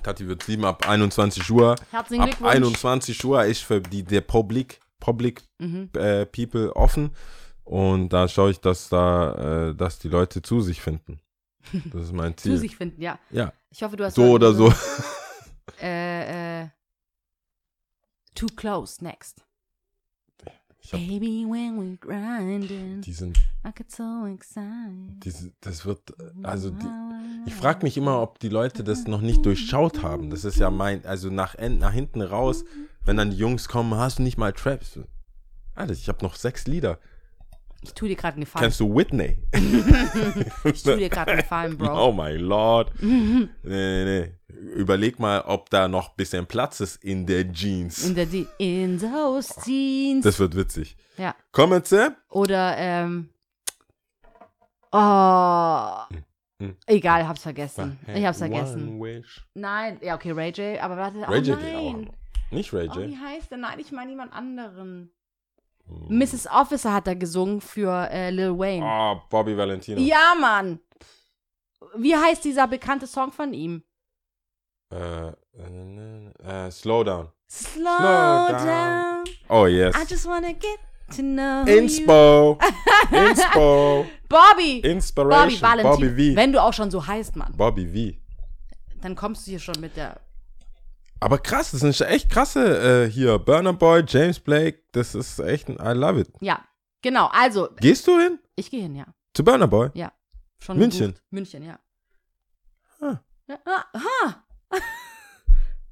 Tati wird sieben ab 21 Uhr. Herzlichen Ab Glückwunsch. 21 Uhr ist für die der Public, Public Mhm. äh, People offen. Und da schaue ich, dass da, äh, dass die Leute zu sich finden. Das ist mein Ziel. Zu sich finden, ja. Ja. Ich hoffe, du hast So oder so. Äh, äh, too close next. Hab, Baby, when we grinding, die sind, I get so excited. die, das wird, äh, also die, Ich frage mich immer, ob die Leute das noch nicht durchschaut haben. Das ist ja mein, also nach, nach hinten raus, wenn dann die Jungs kommen, hast du nicht mal Traps? Alter, ich habe noch sechs Lieder. Ich tue dir gerade einen Gefallen. Kennst du Whitney? Ich tue dir gerade einen Gefallen, Bro. Oh my Lord. Nee, nee, nee. Überleg mal, ob da noch ein bisschen Platz ist in der Jeans. In, der, Di- in those jeans. Das wird witzig. ja. Kommen Sie? Oder, ähm, oh, Hm. egal, hab's vergessen. Ich hab's vergessen. Nein, ja, okay, Ray J, aber warte, Ray oh J geht nein. Nicht Ray Oh, J. wie heißt der? Nein, ich meine jemand anderen. Mrs. Officer hat er gesungen für äh, Lil Wayne. Oh, Bobby Valentino. Ja, Mann. Wie heißt dieser bekannte Song von ihm? Äh, äh, äh, slow down. Slow, down. down. Oh, yes. I just wanna get to know you. Inspo. Inspo. Bobby. Bobby Inspiration. Valentin. Bobby V. Wenn du auch schon so heißt, Mann, Bobby V. dann kommst du hier schon mit der. Aber krass, das sind echt krasse äh, hier. Burner Boy, James Blake, das ist echt ein I love it. Ja, genau. Also, Gehst du hin? ich gehe hin, ja. Zu Burner Boy? Schon München? gebucht. München, ja. Ah. ja ah, aha.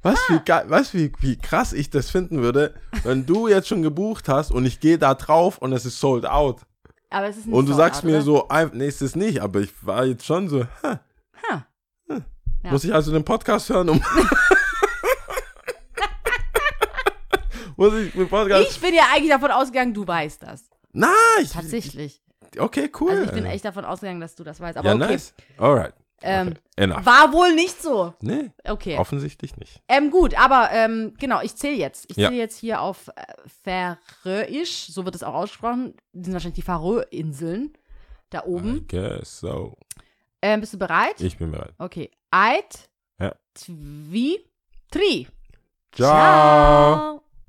Was, wie, geil, was wie, wie krass ich das finden würde, wenn du jetzt schon gebucht hast und ich gehe da drauf und es ist sold out. Aber es ist nicht Und du sold sagst out, mir oder? so, nee, ist es nicht, aber ich war jetzt schon so, ha, Ha. Ja. muss ich also den Podcast hören, um. muss ich den Podcast. Ich bin ja eigentlich davon ausgegangen, du weißt das. Nein, ich, Tatsächlich. Okay, cool. Also ich bin echt davon ausgegangen, dass du das weißt. Aber ja, okay. nice. Alright. Ähm, okay. War wohl nicht so. Nee, Okay. offensichtlich nicht. Ähm, gut, aber ähm, genau, ich zähle jetzt. Ich Ja. zähle jetzt hier auf äh, Färöisch, so wird es auch ausgesprochen. Die sind wahrscheinlich die Färöinseln. Da I oben. guess so. Ähm, bist du bereit? Ich bin bereit. Okay. Eit, Ja. twi, tri. Ciao. Ciao.